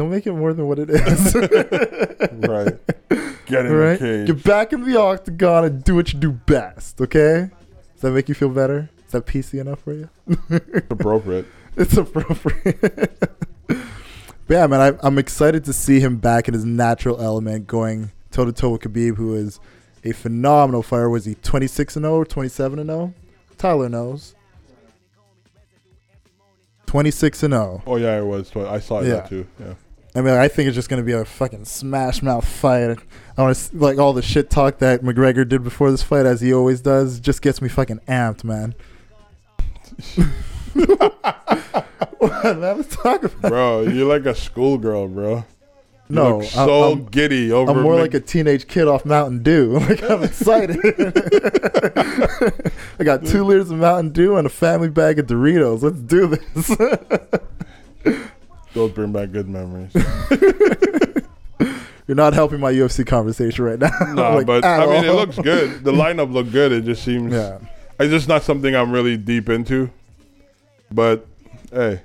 Don't make it more than what it is. Right. Get in right? the cage. Get back in the octagon and do what you do best. Okay. Does that make you feel better? Is that PC enough for you? It's appropriate. It's appropriate. but yeah, man, I, I'm excited to see him back in his natural element, going toe to toe with Khabib, who is a phenomenal fighter. Was he 26 and 0 or 27 and 0? Tyler knows. 26 and 0. Oh yeah, it was. I saw Yeah. that too. Yeah. I mean, I think it's just gonna be a fucking smash mouth fight. I want to like all the shit talk that McGregor did before this fight, as he always does, just gets me fucking amped, man. Let's talk about. bro, you're like a schoolgirl, bro. You No, so I'm- giddy over. I'm more Mc- like a teenage kid off Mountain Dew. Like I'm excited. I got two liters of Mountain Dew and a family bag of Doritos. Let's do this. Those bring back good memories. You're not helping my UFC conversation right now. no, Like, but I mean, it looks good. The lineup looked good. It just seems. Yeah. It's just not something I'm really deep into. But hey,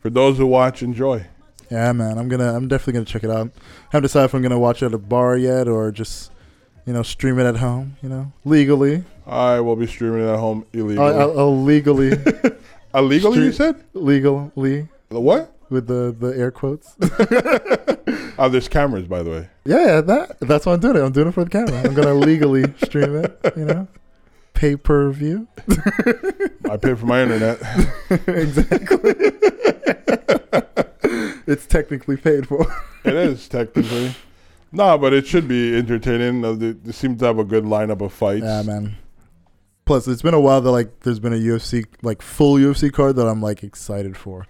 for those who watch, enjoy. Yeah, man. I'm gonna. I'm definitely gonna check it out. I haven't decided if I'm gonna watch it at a bar yet or just, you know, stream it at home. You know, legally. I will be streaming it at home illegally. Uh, uh, I'll, I'll, I'll legally, Illegally, you said? legally What? With the the air quotes. Oh, there's cameras, by the way. yeah, yeah. That that's why I'm doing it. I'm doing it for the camera. I'm gonna legally stream it. You know, pay per view. I pay for my internet. exactly. it's technically paid for. it is technically. No, but it should be entertaining. They, they seem to have a good lineup of fights. Yeah, man. Plus, it's been a while that like there's been a UFC like full UFC card that I'm like excited for.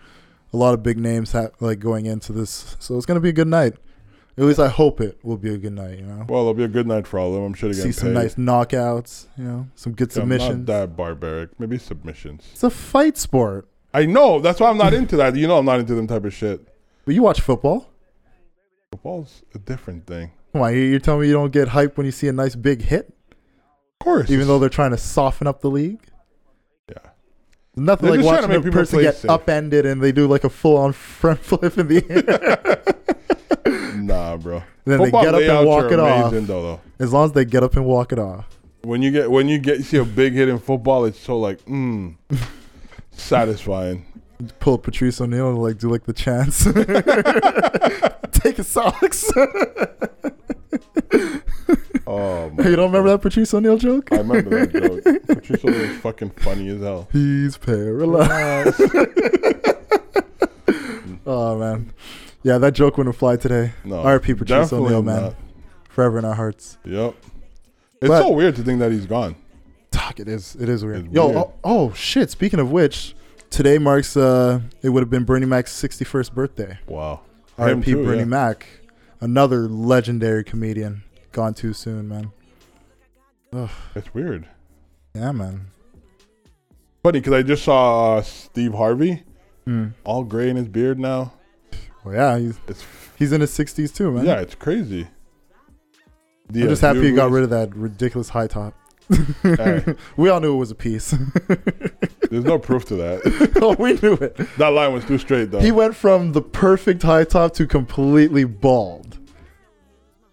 A lot of big names ha- like going into this, so it's gonna be a good night. At least I hope it will be a good night. You know, Well, it'll be a good night for all of them. I'm sure they see some paid. nice knockouts. You know, some good not submissions. that barbaric. Maybe submissions. It's a fight sport. I know. That's why I'm not into that. You know, I'm not into them type of shit. But you watch football. Football's a different thing. Come on, you- you're telling me you don't get hype when you see a nice big hit, Of course. even though they're trying to soften up the league. Yeah. Nothing They're like just trying to watching a person get safe. upended and they do like a full on front flip in the air. Nah, bro. then they get up and walk it off. Though, though. As long as they get up and walk it off. When you get when you get you see a big hit in football, it's so like mm, satisfying. Pull up Patrice O'Neal and like do like the chance. Take his socks. Oh, my you don't remember that Patrice O'Neal joke? I remember that joke. Patrice O'Neal was fucking funny as hell. He's paralyzed. oh man, yeah, that joke wouldn't fly today. No, R.I.P. Patrice definitely O'Neal, man. not. Forever in our hearts. Yep. It's But- so weird to think that he's gone. Fuck, it is. It is weird. It's Yo, weird. Oh, oh shit. Speaking of which, today marks uh, it would have been Bernie Mac's 61st birthday. Wow. Him R.I.P. too, Bernie yeah. Mac, another legendary comedian, gone too soon, man. Ugh, It's weird. yeah, man. Funny because I just saw uh, Steve Harvey, Mm. all gray in his beard now. Well, yeah, he's It's he's in his 60s too, man. yeah, it's crazy. I'm just happy he got rid of that ridiculous high top. We all knew it was a piece. There's no proof to that. oh, we knew it. that line was too straight though. He went from the perfect high top to completely bald.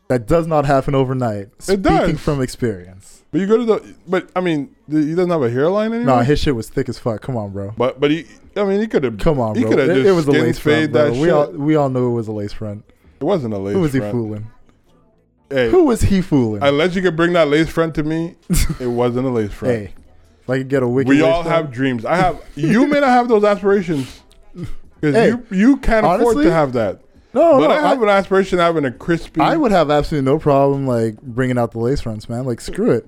That does not happen overnight. It Speaking does. from experience. but you go to the. But I mean, he doesn't have a hairline anymore. No, his shit was thick as fuck. Come on, bro. but but he. I mean, he could have. Come on, He bro. coulda It, just it was a lace front, bro. that We shit. all we all knew it was a lace front. It wasn't a lace. Who was he front. fooling? Hey, Who was he fooling? unless you could bring that lace front to me, it wasn't a lace front. hey, if I could get a wicked we all front- have dreams. I have. You may not have those aspirations because Hey, you you can't afford to have that. No, but no. I have I, an aspiration of having a crispy. I would have absolutely no problem like bringing out the lace fronts, man. Like screw it.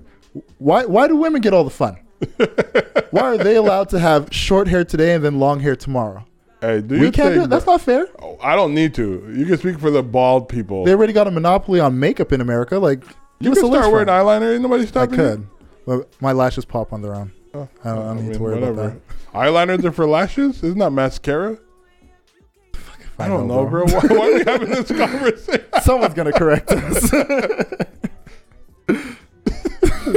Why why do women get all the fun? why are they allowed to have short hair today and then long hair tomorrow? Hey, do We can't do it. That's not fair. Oh, I don't need to. You can speak for the bald people. They already got a monopoly on makeup in America. Like, you can start wearing eyeliner. Ain't nobody I stopping you. could, but my lashes pop on their own. Oh, I don't, I don't I need to worry whatever. about that. Eyeliners are for lashes. Isn't that mascara? I don't know, bro. Why, why are we having this conversation? Someone's gonna correct us.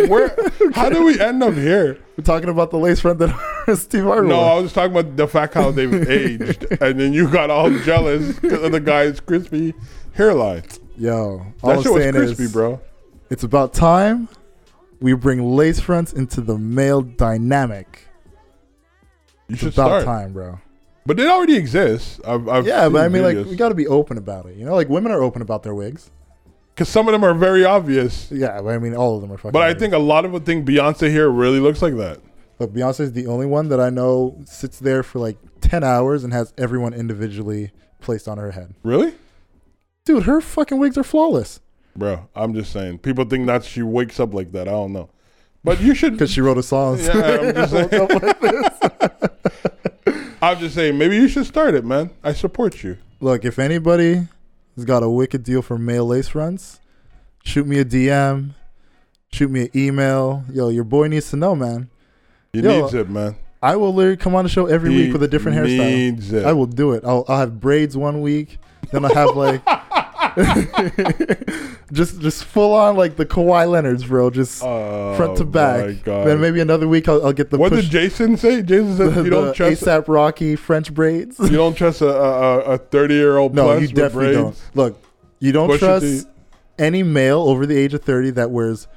Where? How do we end up here? We're talking about the lace front that Steve Harvey No. I was talking about the fact how they've aged, and then you got all jealous because of the guy's crispy hairline. Yo, all That I'm shit was crispy, is, bro. it's about time we bring lace fronts into the male dynamic. You It's should about start. time, bro. But it already exists. I've, I've Yeah, but I mean, like, we got to be open about it. You know, like women are open about their wigs. because some of them are very obvious. Yeah, but I mean, all of them are fucking. But I obvious. think a lot of them think Beyonce here really looks like that. Look, is the only one that I know sits there for like 10 hours and has everyone individually placed on her head. Really, Dude, her fucking wigs are flawless bro? I'm just saying. People think that she wakes up like that. I don't know, but you should. because she wrote a song. Yeah, I'm just saying. Up like this. I'm just saying. Maybe you should start it, man. I support you. Look, if anybody has got a wicked deal for male lace fronts, shoot me a DM, shoot me an email. Yo, your boy needs to know, man. He Yo, needs it, man. I will literally come on the show every He week with a different hairstyle. Needs it. I will do it. I'll, I'll have braids one week, then I'll have like just just full on like the Kawhi Leonard's, bro. Just Oh, front to back. Then maybe another week I'll, I'll get the what push, did Jason say? Jason said the, you don't trust ASAP Rocky French braids. you don't trust a a a thirty year old no, you definitely don't. Look, you don't Pusha trust any male over the age of thirty that wears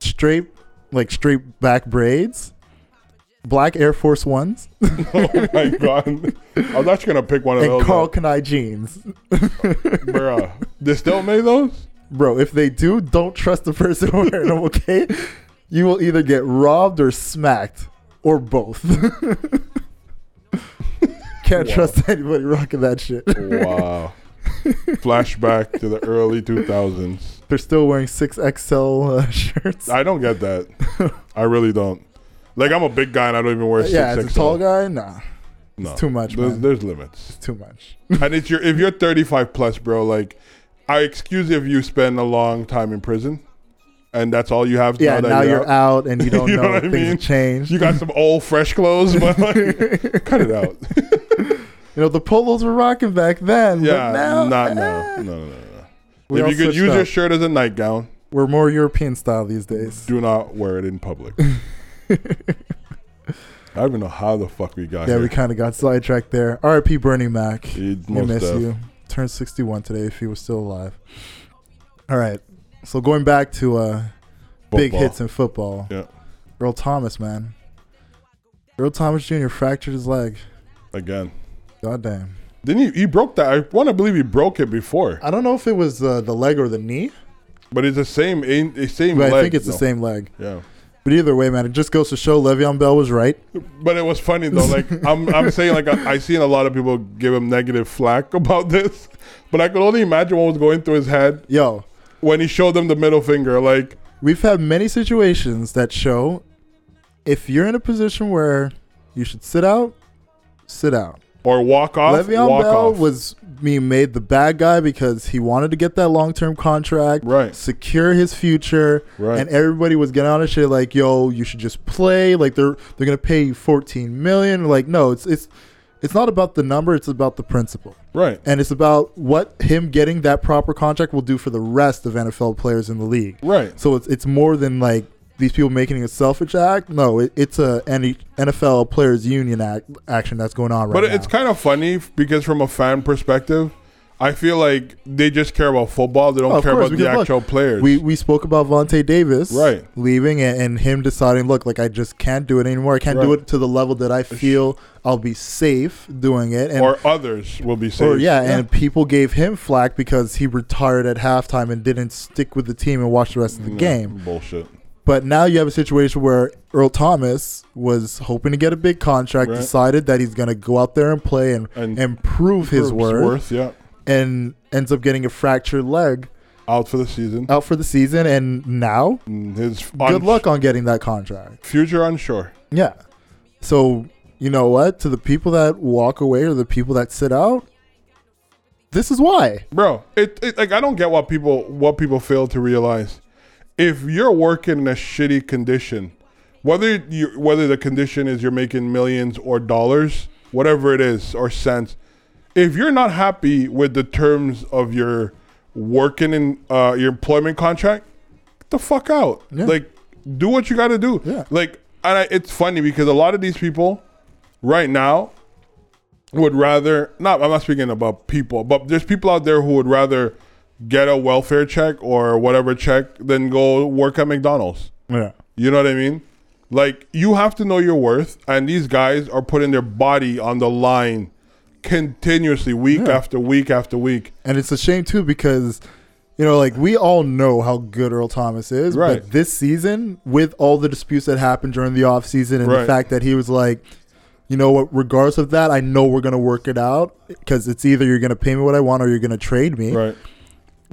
straight like straight back braids, black Air Force Ones, oh my god! I was actually gonna pick one of and those. Carl up. Kani jeans. Bruh. They still make those? Bro, if they do, don't trust the person wearing them, okay? You will either get robbed or smacked, or both. Can't Wow. trust anybody rocking that shit. Wow. Flashback to the early 2000s. They're still wearing 6XL uh, shirts. I don't get that. I really don't. Like, I'm a big guy and I don't even wear yeah, 6XL. as a tall guy, nah, No. it's too much, There's, man. there's limits. it's too much. and it's your if you're 35 plus, bro, like, I excuse if you spend a long time in prison and that's all you have Yeah, now that now you're, you're out and you don't You know know, what things mean? changed. You got some old, fresh clothes, but like, cut it out. You know, the polos were rocking back then. Yeah, but now, not eh, now. No, no, no, no. we if you could use your shirt as a nightgown, We're more European style these days. do not wear it in public. I don't even know how the fuck we got here. Yeah, here. we kind of got sidetracked there. R.I.P. Bernie Mac. We miss def. you. Turned 61 today if he was still alive. All right. So going back to uh, big hits in football. Yeah. Earl Thomas, man. Earl Thomas Jr. fractured his leg. again. God damn. Didn't he? He broke that. I want to believe he broke it before. I don't know if it was uh, the leg or the knee. But it's the same, same. But leg, I think it's the same leg. Yeah. But either way, man, it just goes to show Le'Veon Bell was right. But it was funny though. Like I'm, I'm saying like I, I seen a lot of people give him negative flack about this, but I could only imagine what was going through his head Yo, when he showed them the middle finger. Like, we've had many situations that show if you're in a position where you should sit out, sit out. or walk off. Le'Veon walk Bell off. was being made the bad guy because he wanted to get that long term contract, right, secure his future, right, and everybody was getting on his shit like, "Yo, you should just play." Like they're they're gonna pay you fourteen million. Like no, it's it's it's not about the number. It's about the principle, right. and it's about what him getting that proper contract will do for the rest of NFL players in the league. Right. So it's it's more than like these people making a selfish act. No, it, it's a NFL players union act action that's going on right But now. it's kind of funny because from a fan perspective, I feel like they just care about football. They don't Oh, care course, about the because look, actual players. we we spoke about Vontae Davis Right. leaving and, and him deciding, look, like I just can't do it anymore. I can't do it to the level that I feel I'll be safe doing it. And or others will be safe. or yeah, and people gave him flack because he retired at halftime and didn't stick with the team and watch the rest of the No, game. Bullshit. But now you have a situation where Earl Thomas was hoping to get a big contract, Right. decided that he's going to go out there and play and, And and prove his Proves worth, Yeah. and ends up getting a fractured leg Out for the season. out for the season. And now, And His good luck on getting that contract. Future unsure. Yeah. So, you know what? To the people that walk away or the people that sit out, this is why. bro it, it like i don't get what people what people fail to realize if you're working in a shitty condition whether you whether the condition is you're making millions or dollars whatever it is or cents if you're not happy with the terms of your working in uh, your employment contract get the fuck out Yeah. like do what you got to do Yeah. like and I, it's funny because a lot of these people right now would rather not I'm not speaking about people, but there's people out there who would rather get a welfare check or whatever check than go work at McDonald's. Yeah. You know what I mean? Like you have to know your worth and these guys are putting their body on the line continuously week Yeah. after week after week. And it's a shame too because you know, like we all know how good Earl Thomas is, Right. but this season, with all the disputes that happened during the offseason and the fact that he was like, you know what, regardless of that, I know we're gonna work it out because it's either you're gonna pay me what I want or you're gonna trade me. Right.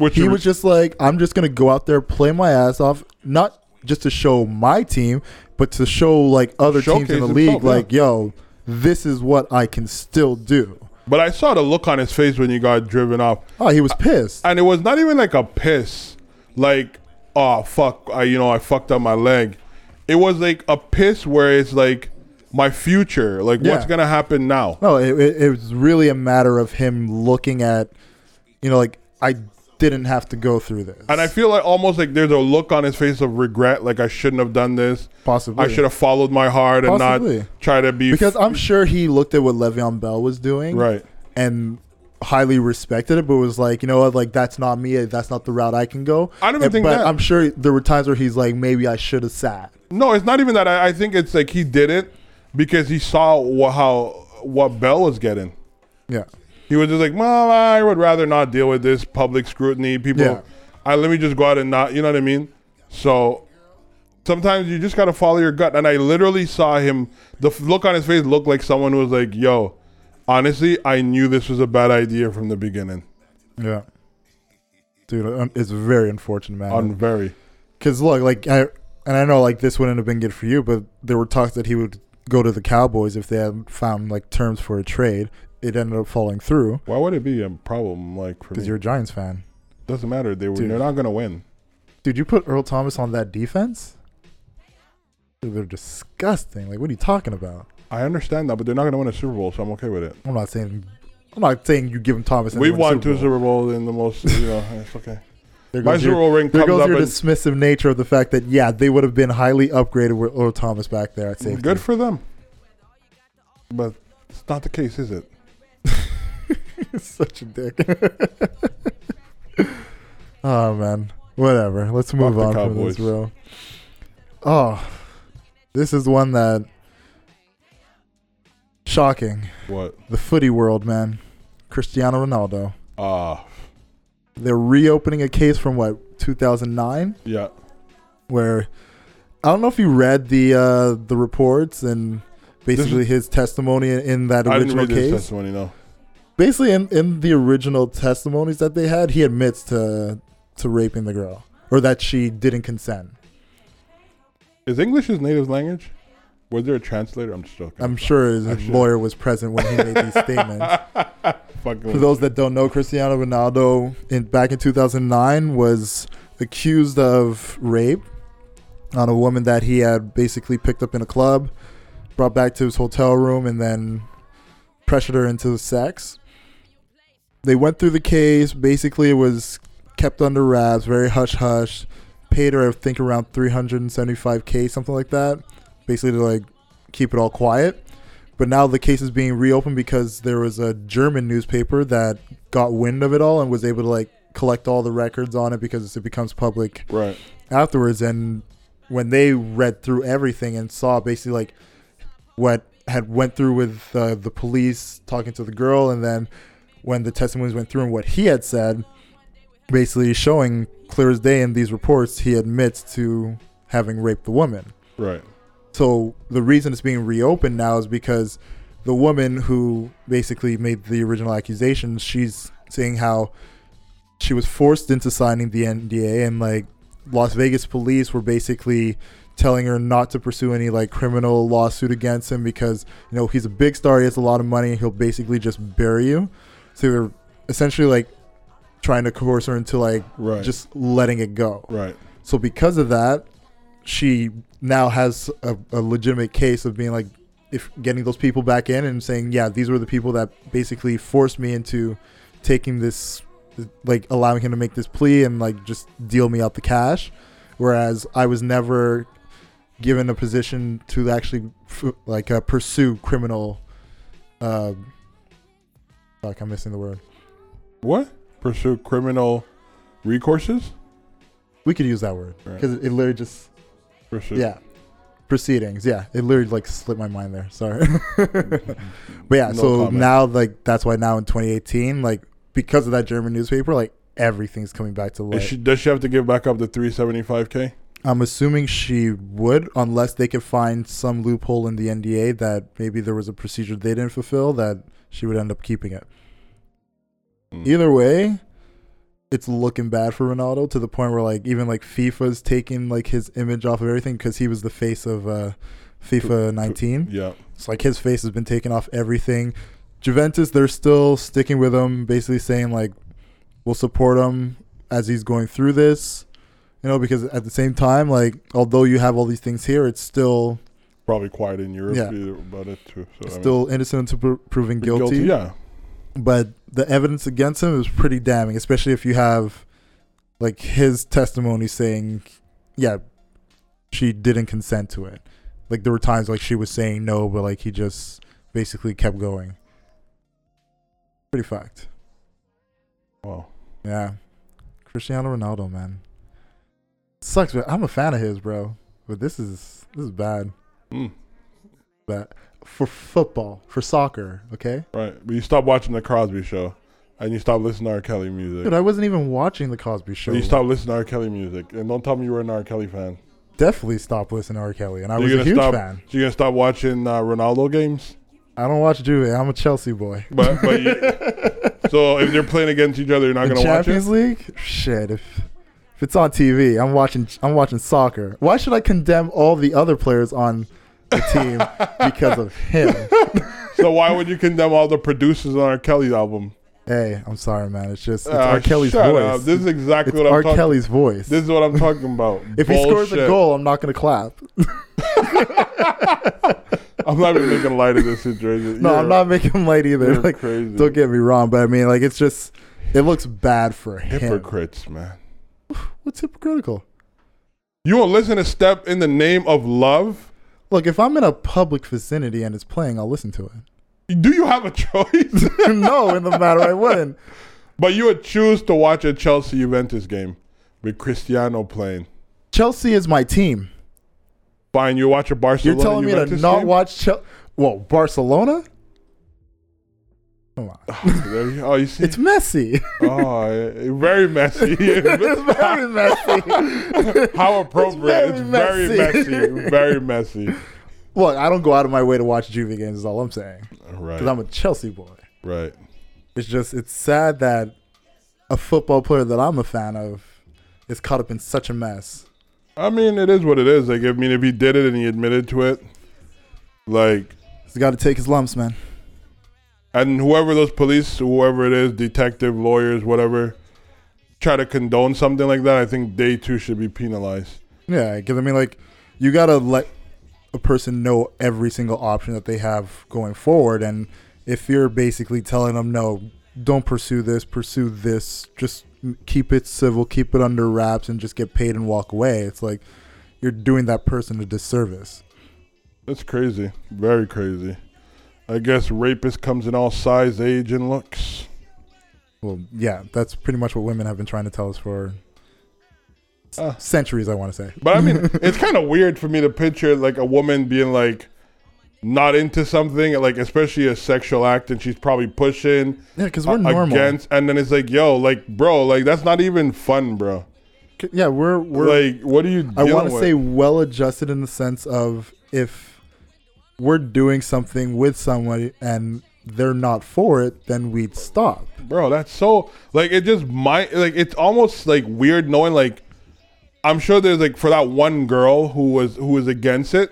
He was just like, I'm just gonna go out there, play my ass off, not just to show my team, but to show like other teams in the himself, league, yeah. like, yo, this is what I can still do. but I saw the look on his face when he got driven off. Oh, he was pissed. and it was not even like a piss like oh fuck i you know i fucked up my leg it was like a piss where it's like my future like what's Yeah. gonna happen now No, it, it, it was really a matter of him looking at, you know, like I didn't have to go through this. and i feel like almost like there's a look on his face of regret like i shouldn't have done this possibly i should have followed my heart and Possibly. not try to be because I'm sure he looked at what Le'Veon Bell was doing, right and highly respected it, but was like, you know what, like that's not me. That's not the route I can go. I don't even And- think but that. I'm sure there were times where he's like, maybe I should have sat. no it's not even that i, I think it's like he did it because he saw wha- how what bell was getting Yeah, He was just like, well, I would rather not deal with this public scrutiny. People, Yeah. I, let me just go out and not, you know what I mean? So sometimes you just got to follow your gut. And I literally saw him, the f- look on his face looked like someone who was like, yo, honestly, I knew this was a bad idea from the beginning. yeah, dude, um, it's very unfortunate, man. On very. Because look, like I and I know like this wouldn't have been good for you, but there were talks that he would go to the Cowboys if they had found like terms for a trade. It ended up falling through Why would it be a problem like for because you're a Giants fan, Doesn't matter. They were, Dude. they're not going to win. dude. You put Earl Thomas on that defense. Dude, they're disgusting. Like, what are you talking about? I understand that, but they're not going to win a Super Bowl, so I'm okay with it. I'm not saying. I'm not saying you give him Thomas. We they win a won Super two Bowl. Super Bowls in the most, you know, it's okay. There My goes Super your, Bowl ring there goes your dismissive nature of the fact that yeah, they would have been highly upgraded with Earl Thomas back there at safety. Good for them. But it's not the case, is it? Such a dick. oh man, whatever. Let's move the on from Cowboys. this, bro. Oh, this is one that shocking. What? The footy world, man. Cristiano Ronaldo. Ah, They're reopening a case from what 2009, Yeah. where I don't know if you read the uh, the reports and basically his testimony in that I didn't original read his case. testimony. No. Basically, in, in the original testimonies that they had, he admits to to raping the girl or that she didn't consent. Is English his native language? Was there a translator? I'm just joking. I'm sure his lawyer was present when he made these statements. For those that don't know, Cristiano Ronaldo in back in 2009 was accused of rape on a woman that he had basically picked up in a club, brought back to his hotel room, and then pressured her into sex. They went through the case. Basically, it was kept under wraps, very hush hush. Paid her, I think, around 375k, something like that. Basically, to like keep it all quiet. But now the case is being reopened because there was a German newspaper that got wind of it all and was able to like collect all the records on it because it becomes public right. afterwards. And when they read through everything and saw basically like what had went through with uh, the police talking to the girl, and then when the testimonies went through and what he had said, basically showing clear as day in these reports, he admits to having raped the woman. Right. So the reason it's being reopened now is because the woman who basically made the original accusations, she's saying how she was forced into signing the NDA and like Las Vegas police were basically telling her not to pursue any like criminal lawsuit against him because you know he's a big star, he has a lot of money, he'll basically just bury you. So they're essentially like trying to coerce her into like Right. just letting it go. right. So because of that, she now has a, a legitimate case of being like, if getting those people back in and saying, yeah, these were the people that basically forced me into taking this, like allowing him to make this plea and like just deal me out the cash, whereas I was never given a position to actually f- like uh, pursue criminal. Uh, fuck, I'm missing the word. What? Pursue criminal recourses? We could use that word Right. because it literally just Pursue. Yeah. Proceedings. Yeah. It literally like slipped my mind there. Sorry. but yeah, No so comment. now like that's why now in 2018, like because of that German newspaper, like everything's coming back to light. she, does she have to give back up the 375k? I'm assuming she would, unless they could find some loophole in the NDA that maybe there was a procedure they didn't fulfill that she would end up keeping it. Mm. Either way, it's looking bad for Ronaldo to the point where like even like FIFA's taking like his image off of everything because he was the face of uh, FIFA 19. Yeah. It's like his face has been taken off everything. Juventus, they're still sticking with him, basically saying like we'll support him as he's going through this. You know, because at the same time, like although you have all these things here, it's still Probably quiet in Europe Yeah. about it too. So I mean, still innocent to pro- proven guilty. Yeah. But the evidence against him is pretty damning, especially if you have like his testimony saying, "Yeah, she didn't consent to it." Like there were times like she was saying no, but like he just basically kept going. Pretty fucked. Wow. Yeah. Cristiano Ronaldo, man. Sucks, but I'm a fan of his, bro. But this is this is bad. Mm. Bad for football, for soccer, okay? Right. But you stop watching the Cosby show, and you stop listening to R. Kelly music. Dude, I wasn't even watching the Cosby show. You stop listening to R. Kelly music, and don't tell me you were an R. Kelly fan. Definitely stopped listening to R. Kelly, and I was a gonna huge stop- fan. So you're gonna stop watching uh, Ronaldo games? I don't watch Juve. I'm a Chelsea boy. But but you, so if they're playing against each other, you're not the gonna watch Champions. League, shit. If if it's on TV, I'm watching. I'm watching soccer. Why should I condemn all the other players on the team because of him? So why would you condemn all the producers on R. Kelly's album? Hey, I'm sorry, man. It's just it's Ah, R. Kelly's voice. up. This is exactly it's what I'm R. talking. Kelly's voice. This is what I'm talking about. if he scores a goal, I'm not gonna clap. I'm not even making light of this situation. No, You're- I'm not making light either. Like, crazy. don't get me wrong, but I mean, like, it's just it looks bad for him. Hypocrites, man. What's hypocritical? You won't listen to Step in the Name of Love? Look, if I'm in a public vicinity and it's playing, I'll listen to it. Do you have a choice? no, in the matter, I wouldn't. but you would choose to watch a Chelsea Juventus game with Cristiano playing. Chelsea is my team. Fine, you watch a Barcelona You're telling me to not game? watch Chelsea? Well, Barcelona? Come on. There oh, you see, It's messy. oh, very messy. it's very messy. How appropriate! It's very very, messy. messy. Very messy. Look, I don't go out of my way to watch Juve games. Is all I'm saying. Right. Because I'm a Chelsea boy. right. It's just it's sad that a football player that I'm a fan of is caught up in such a mess. I mean, it is what it is. Like, I mean, if he did it and he admitted to it, like, He's got to take his lumps, man. And whoever those police, whoever it is, detective, lawyers, whatever, try to condone something like that, I think they too should be penalized. Yeah, because I mean, like, you gotta let a person know every single option that they have going forward, and if you're basically telling them, no, don't pursue this, pursue this, just keep it civil, keep it under wraps, and just get paid and walk away, it's like you're doing that person a disservice. That's crazy. Very crazy. I guess rapist comes in all size, age, and looks. Well, yeah, that's pretty much what women have been trying to tell us for Uh. centuries. I want to say. But I mean, it's kind of weird for me to picture like a woman being like not into something, like especially a sexual act, and she's probably pushing Yeah, because we're normal. against, and then it's like, yo, like, bro, like that's not even fun, bro. Yeah, we're we're. like, what are you? I want to say well adjusted in the sense of if we're doing something with someone and they're not for it, then we'd stop. bro, that's so like it just might like it's almost like weird knowing like I'm sure there's like for that one girl who was who was against it,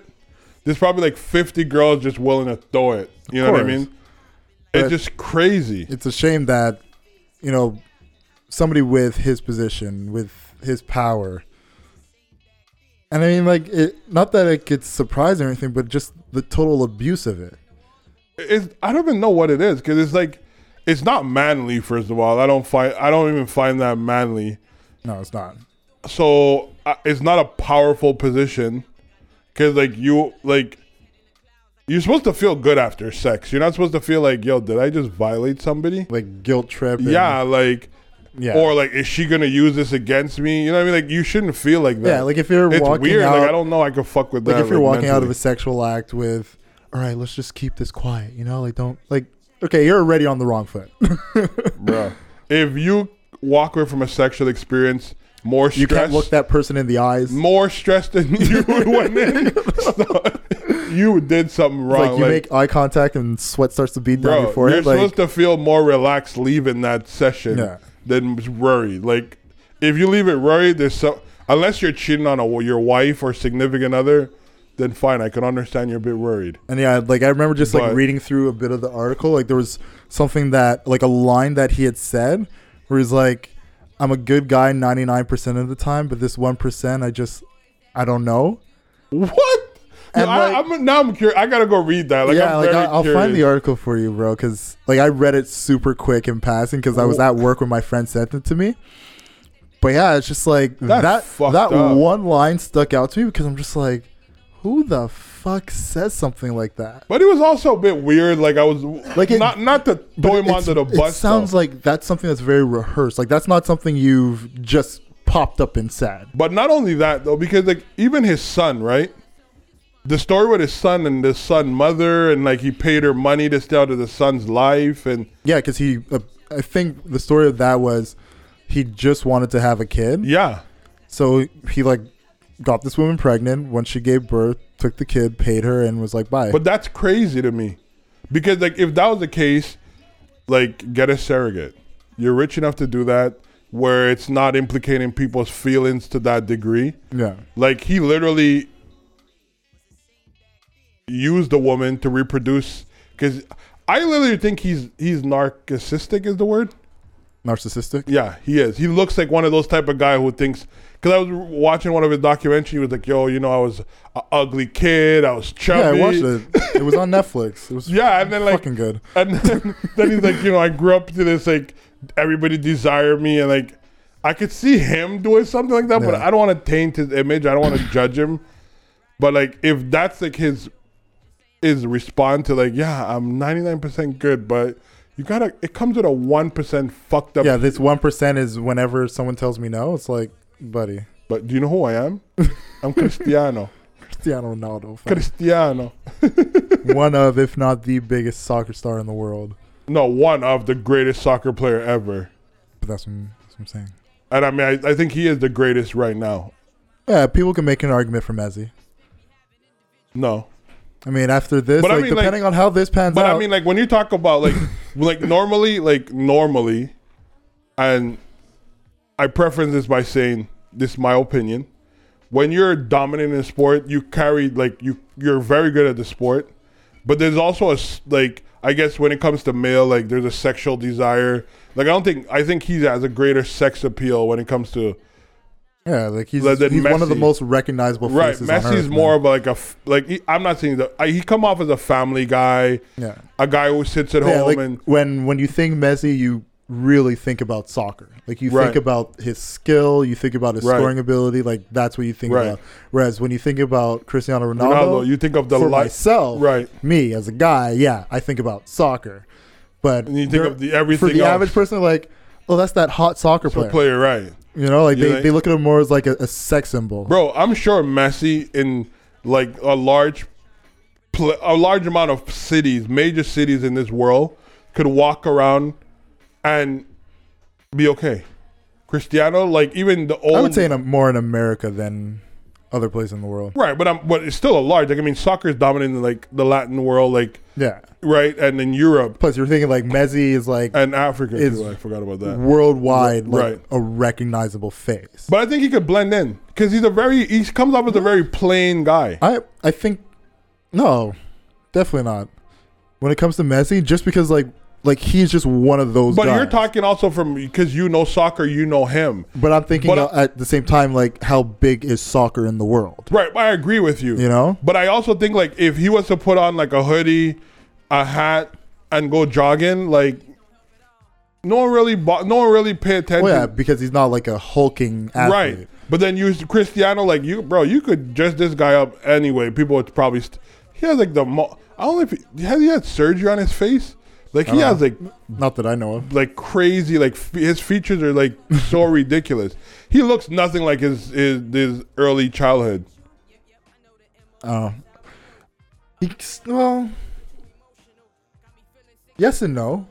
there's probably like 50 girls just willing to throw it. You know what I course. mean? It's just crazy. It's a shame that you know somebody with his position, with his power. And I mean, like, it, not that it gets surprising or anything, but just the total abuse of it. It's I don't even know what it is because it's like it's not manly. First of all, I don't find I don't even find that manly. No, it's not. So uh, it's not a powerful position because like you like you're supposed to feel good after sex. You're not supposed to feel like yo, did I just violate somebody? Like guilt trip. Yeah, like yeah. or like is she gonna use this against me? You know what I mean? Like you shouldn't feel like that. yeah, like if you're it's walking weird. out, like I don't know. I could fuck with like that. if you're walking out of a sexual act with, all right, let's just keep this quiet. You know, like don't like. Okay, you're already on the wrong foot. bro. If you walk away from a sexual experience more you can't look that person in the eyes. more stressed than you went in, so you did something wrong. like you make eye contact and sweat starts to bead down your forehead. you're Like, supposed to feel more relaxed leaving that session Yeah. Than worried. Like if you leave it worried, there's so unless you're cheating on a, your wife or significant other, then fine. I can understand you're a bit worried. and yeah, like I remember just like reading through a bit of the article. Like there was something that like a line that he had said where he's like, "I'm a good guy 99% of the time, but this one percent, I just, I don't know." What? And, I, like- I'm now I'm curious. I gotta go read that. Like, yeah, I'm like very I, I'll find the article for you, bro. Because like I read it super quick in passing because I was at work when my friend sent it to me. But yeah, it's just like That's that. That up. one line stuck out to me because I'm just like, who the fuck says something like that? But it was also a bit weird. Like I was Like like it- not not to throw him onto the bus. It sounds though. like that's something that's very rehearsed. Like that's not something you've just popped up and said. But not only that though, because like even his son, right? The story with his son and the son mother, and like he paid her money to stay out of the son's life, and Yeah, because he, uh, I think the story of that was he just wanted to have a kid. yeah, So he like got this woman pregnant. Once she gave birth, took the kid, paid her, and was like, "Bye." but that's crazy to me, because like if that was the case, like get a surrogate. You're rich enough to do that, where it's not implicating people's feelings to that degree. yeah, Like he literally used the woman to reproduce, because I literally think he's he's narcissistic is the word. narcissistic. Yeah, he is. He looks like one of those type of guy who thinks. Because I was watching one of his documentaries, he was like, "Yo, you know, I was an ugly kid. I was chubby." Yeah, I watched it. It was on Netflix. It was Yeah, and then like, fucking good. and then, then he's like, you know, I grew up to this like everybody desired me, and like I could see him doing something like that, but I don't want to taint his image. I don't want to judge him. But like, if that's like his his respond to like, yeah, I'm 99% good, but you gotta. It comes with a one percent fucked up. Yeah, this one percent is whenever someone tells me no, it's like, buddy, But do you know who I am? I'm Cristiano. Cristiano Ronaldo, fam. Cristiano. one of, if not the biggest soccer star in the world. no, one of the greatest soccer player ever. But that's what, I'm, that's what I'm saying. And I mean, I, I think he is the greatest right now. Yeah, people can make an argument for Messi. No, I mean, after this, But I like mean, like- depending on how this pans but out. But I mean, like when you talk about like, like normally, like normally, and I preference this by saying this is my opinion. When you're dominant in sport, you carry like you you're very good at the sport, but there's also a like I guess when it comes to male, like there's a sexual desire. Like I don't think I think he has a greater sex appeal when it comes to yeah, like he's Like, he's one of the most recognizable right. faces on Messi's earth, more man. of like a like he, I'm not saying that I, he come off as a family guy, yeah. a guy who sits at Yeah, home like and when when you think Messi, you really think about soccer. Like you Right. think about his skill, you think about his Right. scoring ability. Like that's what you think Right. about. Whereas when you think about Cristiano Ronaldo, Ronaldo, you think of the for life, myself, right? me as a guy, yeah, I think about soccer. But And you think of the for the else. average person, like, oh, that's that hot soccer So player. player, right? You know, like they, they look at him more as like a, a sex symbol. Bro, I'm sure Messi in like a large, pl- a large amount of cities, major cities in this world, could walk around and be okay. Cristiano, like even the old, I would say in a, more in America than other place in the world. right, but I'm, but it's still a large. Like I mean, soccer is dominant in like the Latin world, like Yeah. right, and in Europe Plus, you're thinking like Messi is like and Africa Is- too. I forgot about that. worldwide, like Right. a recognizable face. But I think he could blend in because he's a very he comes off as a very plain guy. I I think no, definitely not. When it comes to Messi, just because like like he's just one of those. But guys. you're talking also from because you know soccer, you know him. But I'm thinking But at the same time, like how big is soccer in the world? Right, I agree with you. You know? But I also think like if he was to put on like a hoodie, a hat, and go jogging, like no one really, bo- no one really pay attention. Well, yeah, because he's not like a hulking athlete. right. But then you Cristiano, like you, bro, you could dress this guy up anyway. People would probably. St- he has like the. Mo- I don't know if he, has he had surgery on his face. Like he has like Not that I know of. like crazy. Like f- his features are like so ridiculous. He looks nothing like his his, his early childhood. Oh. Well, yes and no.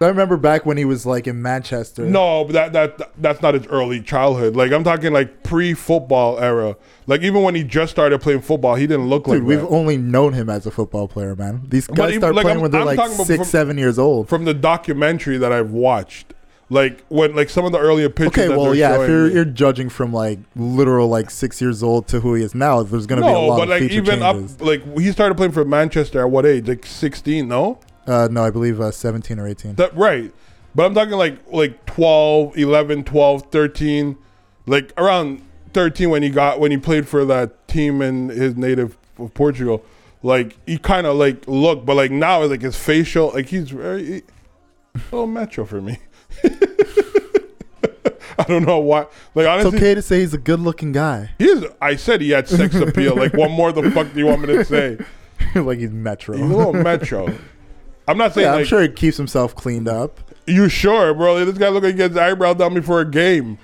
I remember back when he was like in Manchester. No, but that, that that's not his early childhood. Like I'm talking like pre-football era. Like even when he just started playing football, he didn't look Dude, like we've that. only known him as a football player, man. These guys even- start like, playing I'm- when they're I'm like six, from- seven years old. From the documentary that I've watched, like when like some of the earlier pictures. Okay, well, yeah, if you're you're judging from like literal like six years old to who he is now, there's gonna be a no, lot but of like feature even changes. up, like he started playing for Manchester at what age? Like 16? No, uh, no, I believe uh, 17 or 18. that right. But I'm talking like like 12, 11, 12, 13, like around 13 when he got when he played for that team in his native of Portugal. Like he kind of like looked, but like now like his facial, like he's very he, a little metro for me. I don't know why. Like honestly, It's okay to say he's a good-looking guy, he is. I said he had sex appeal. Like what more the fuck do you want me to say? like he's metro. He's a little metro. I'm not saying yeah, like I'm sure he keeps himself cleaned up. you sure, bro. This guy look like he gets his eyebrow done before a game.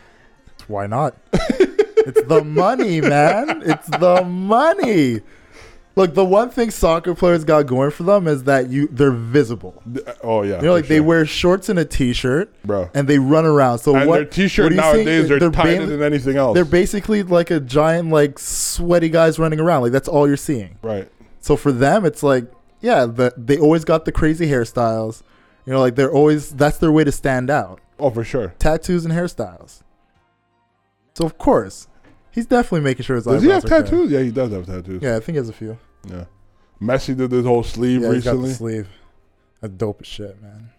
Why not? it's the money, man. It's the money. Look, the one thing soccer players got going for them is that you they're visible. Oh yeah, You know, like for they wear shorts and a t-shirt, bro. and they run around. So And what? their t-shirt what nowadays are tighter ba- than anything else. They're basically like a giant, like sweaty guys running around. Like that's all you're seeing. right. So for them, it's like, yeah, the, they always got the crazy hairstyles. You know, like they're always that's their way to stand out. Oh, for sure. Tattoos and hairstyles. So of course, he's definitely making sure his Does he have eyebrows are good. tattoos? Yeah, he does have tattoos. Yeah, I think he has a few. Yeah. Messi did his whole sleeve Yeah, recently. the sleeve. That's dope as shit, man.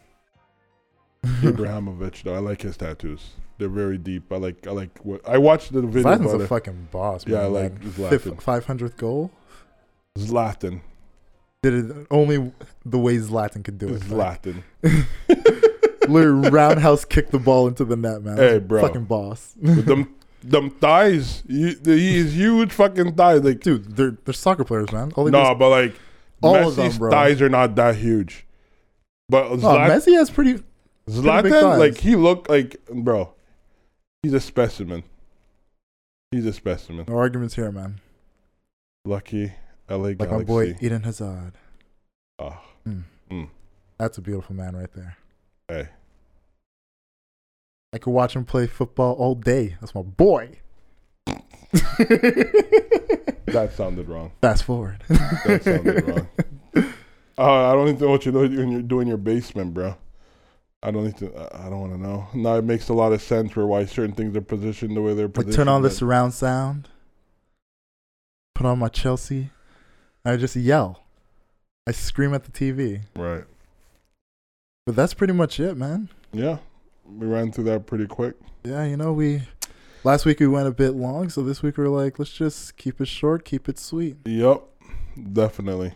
Ibrahimovic though, I like his tattoos. They're very deep. I like. I like. What I watched the video. Zlatan's a it. fucking boss. Man. Yeah, I like Zlatan. Five hundredth goal. Zlatan. Did it only the way Zlatan could do it. Zlatan. Literally roundhouse kicked the ball into the net, man. Hey, bro. Fucking boss. With them, them thighs. You, he's huge fucking thighs. Like Dude, they're they're soccer players, man. All no, is- but like All Messi's of them, bro. thighs are not that huge. But Oh, Zlatan, Messi has pretty. Zlatan, thighs. like he looked like bro. He's a specimen. He's a specimen. No arguments here, man. Lucky LA Like Galaxy. my boy Eden Hazard. Ah, Mm. mm. That's a beautiful man right there. Hey, I could watch him play football all day. That's my boy. that sounded wrong. Fast forward. That sounded wrong. Uh, I don't even know what you're doing you're doing your basement, bro. I don't need to. I don't want to know. Now it makes a lot of sense for why certain things are positioned the way they're Like positioned. turn on the surround sound. Put on my Chelsea. I just yell. I scream at the TV. Right. But that's pretty much it, man. Yeah, we ran through that pretty quick. Yeah, you know, we last week we went a bit long, so this week we're like, let's just keep it short, keep it sweet. Yep, definitely.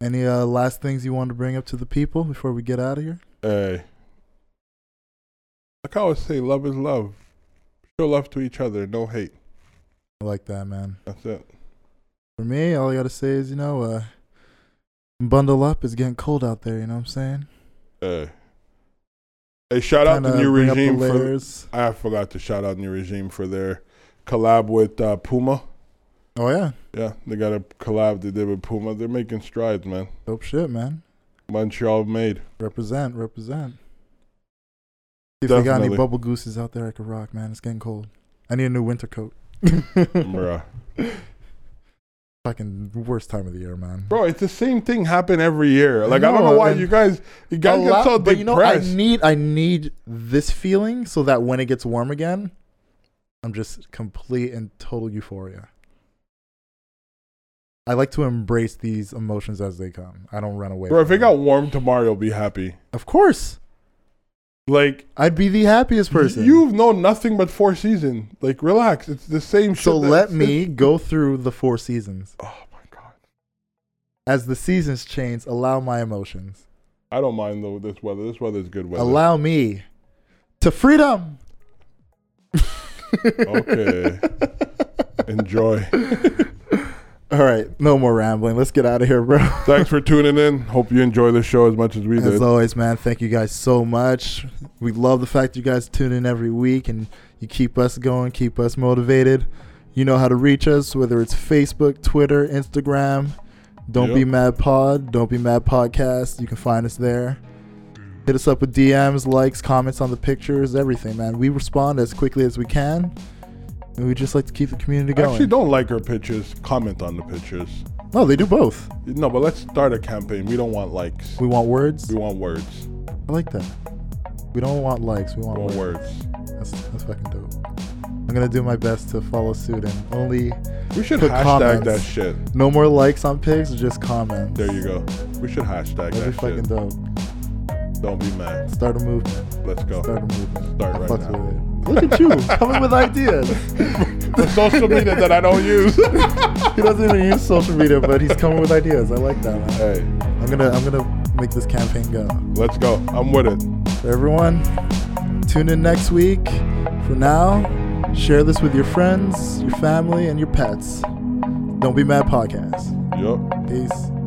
Any uh last things you want to bring up to the people before we get out of here? Hey, like I always say, love is love. Show love to each other, no hate. I like that, man. That's it. For me, all I gotta say is, you know, uh bundle up. It's getting cold out there, you know what I'm saying? Hey, hey, shout out Kinda the new up the regime for. I forgot to shout out new regime for their collab with uh, Puma. Oh yeah. Yeah, they got a collab they did with Puma. They're making strides, man. Dope shit, man. Montreal made. Represent, represent. See if they got any Definitely. bubble gooses out there I could rock, man. It's getting cold. I need a new winter coat. Bruh. Fucking worst time of the year, man. Bro, it's the same thing happen every year. I Like I, don't know, why you guys you guys get lot- so but you know, I need I need this feeling so that when it gets warm again, I'm just complete and total euphoria. I like to embrace these emotions as they come. I don't run away. Bro, if it got warm tomorrow, you'll be happy. of course, Like I'd be the happiest person. You've known nothing but four seasons. Like relax, it's the same shit. so let me go through the four seasons. Oh my god, As the seasons change, allow my emotions. I don't mind though this weather. This weather is good weather. Allow me to freedom. Okay. Enjoy. All right, no more rambling. Let's get out of here, bro. Thanks for tuning in. Hope you enjoy the show as much as we do. As did. always, man, thank you guys so much. We love the fact you guys tune in every week and you keep us going, keep us motivated. You know how to reach us, whether it's Facebook, Twitter, Instagram. Don't Yep. be mad pod, don't be mad podcast. You can find us there. Hit us up with DMs, likes, comments on the pictures, everything, man. We respond as quickly as we can. And we just like to keep the community I going. actually don't like our pictures. Comment on the pictures. No, they do both. No, but let's start a campaign. We don't want likes. We want words. We want words. I like that. We don't want likes. We We want want words. words. That's, that's fucking dope. I'm gonna do my best to follow suit and only We should Put hashtag comments. that shit. no more likes on pics, just comments. There you go. We should hashtag That'd be that fucking shit. dope. Don't be mad. Start a movement. Let's go. Start a movement. Start I right fucks now. with it. Look at you coming with ideas. The social media that I don't use. He doesn't even use social media, but he's coming with ideas. I like that, man. hey, I'm gonna I'm gonna make this campaign go. let's go. I'm with it. So everyone, tune in next week. For now, share this with your friends, your family, and your pets. Don't be mad podcast. Yup. Peace.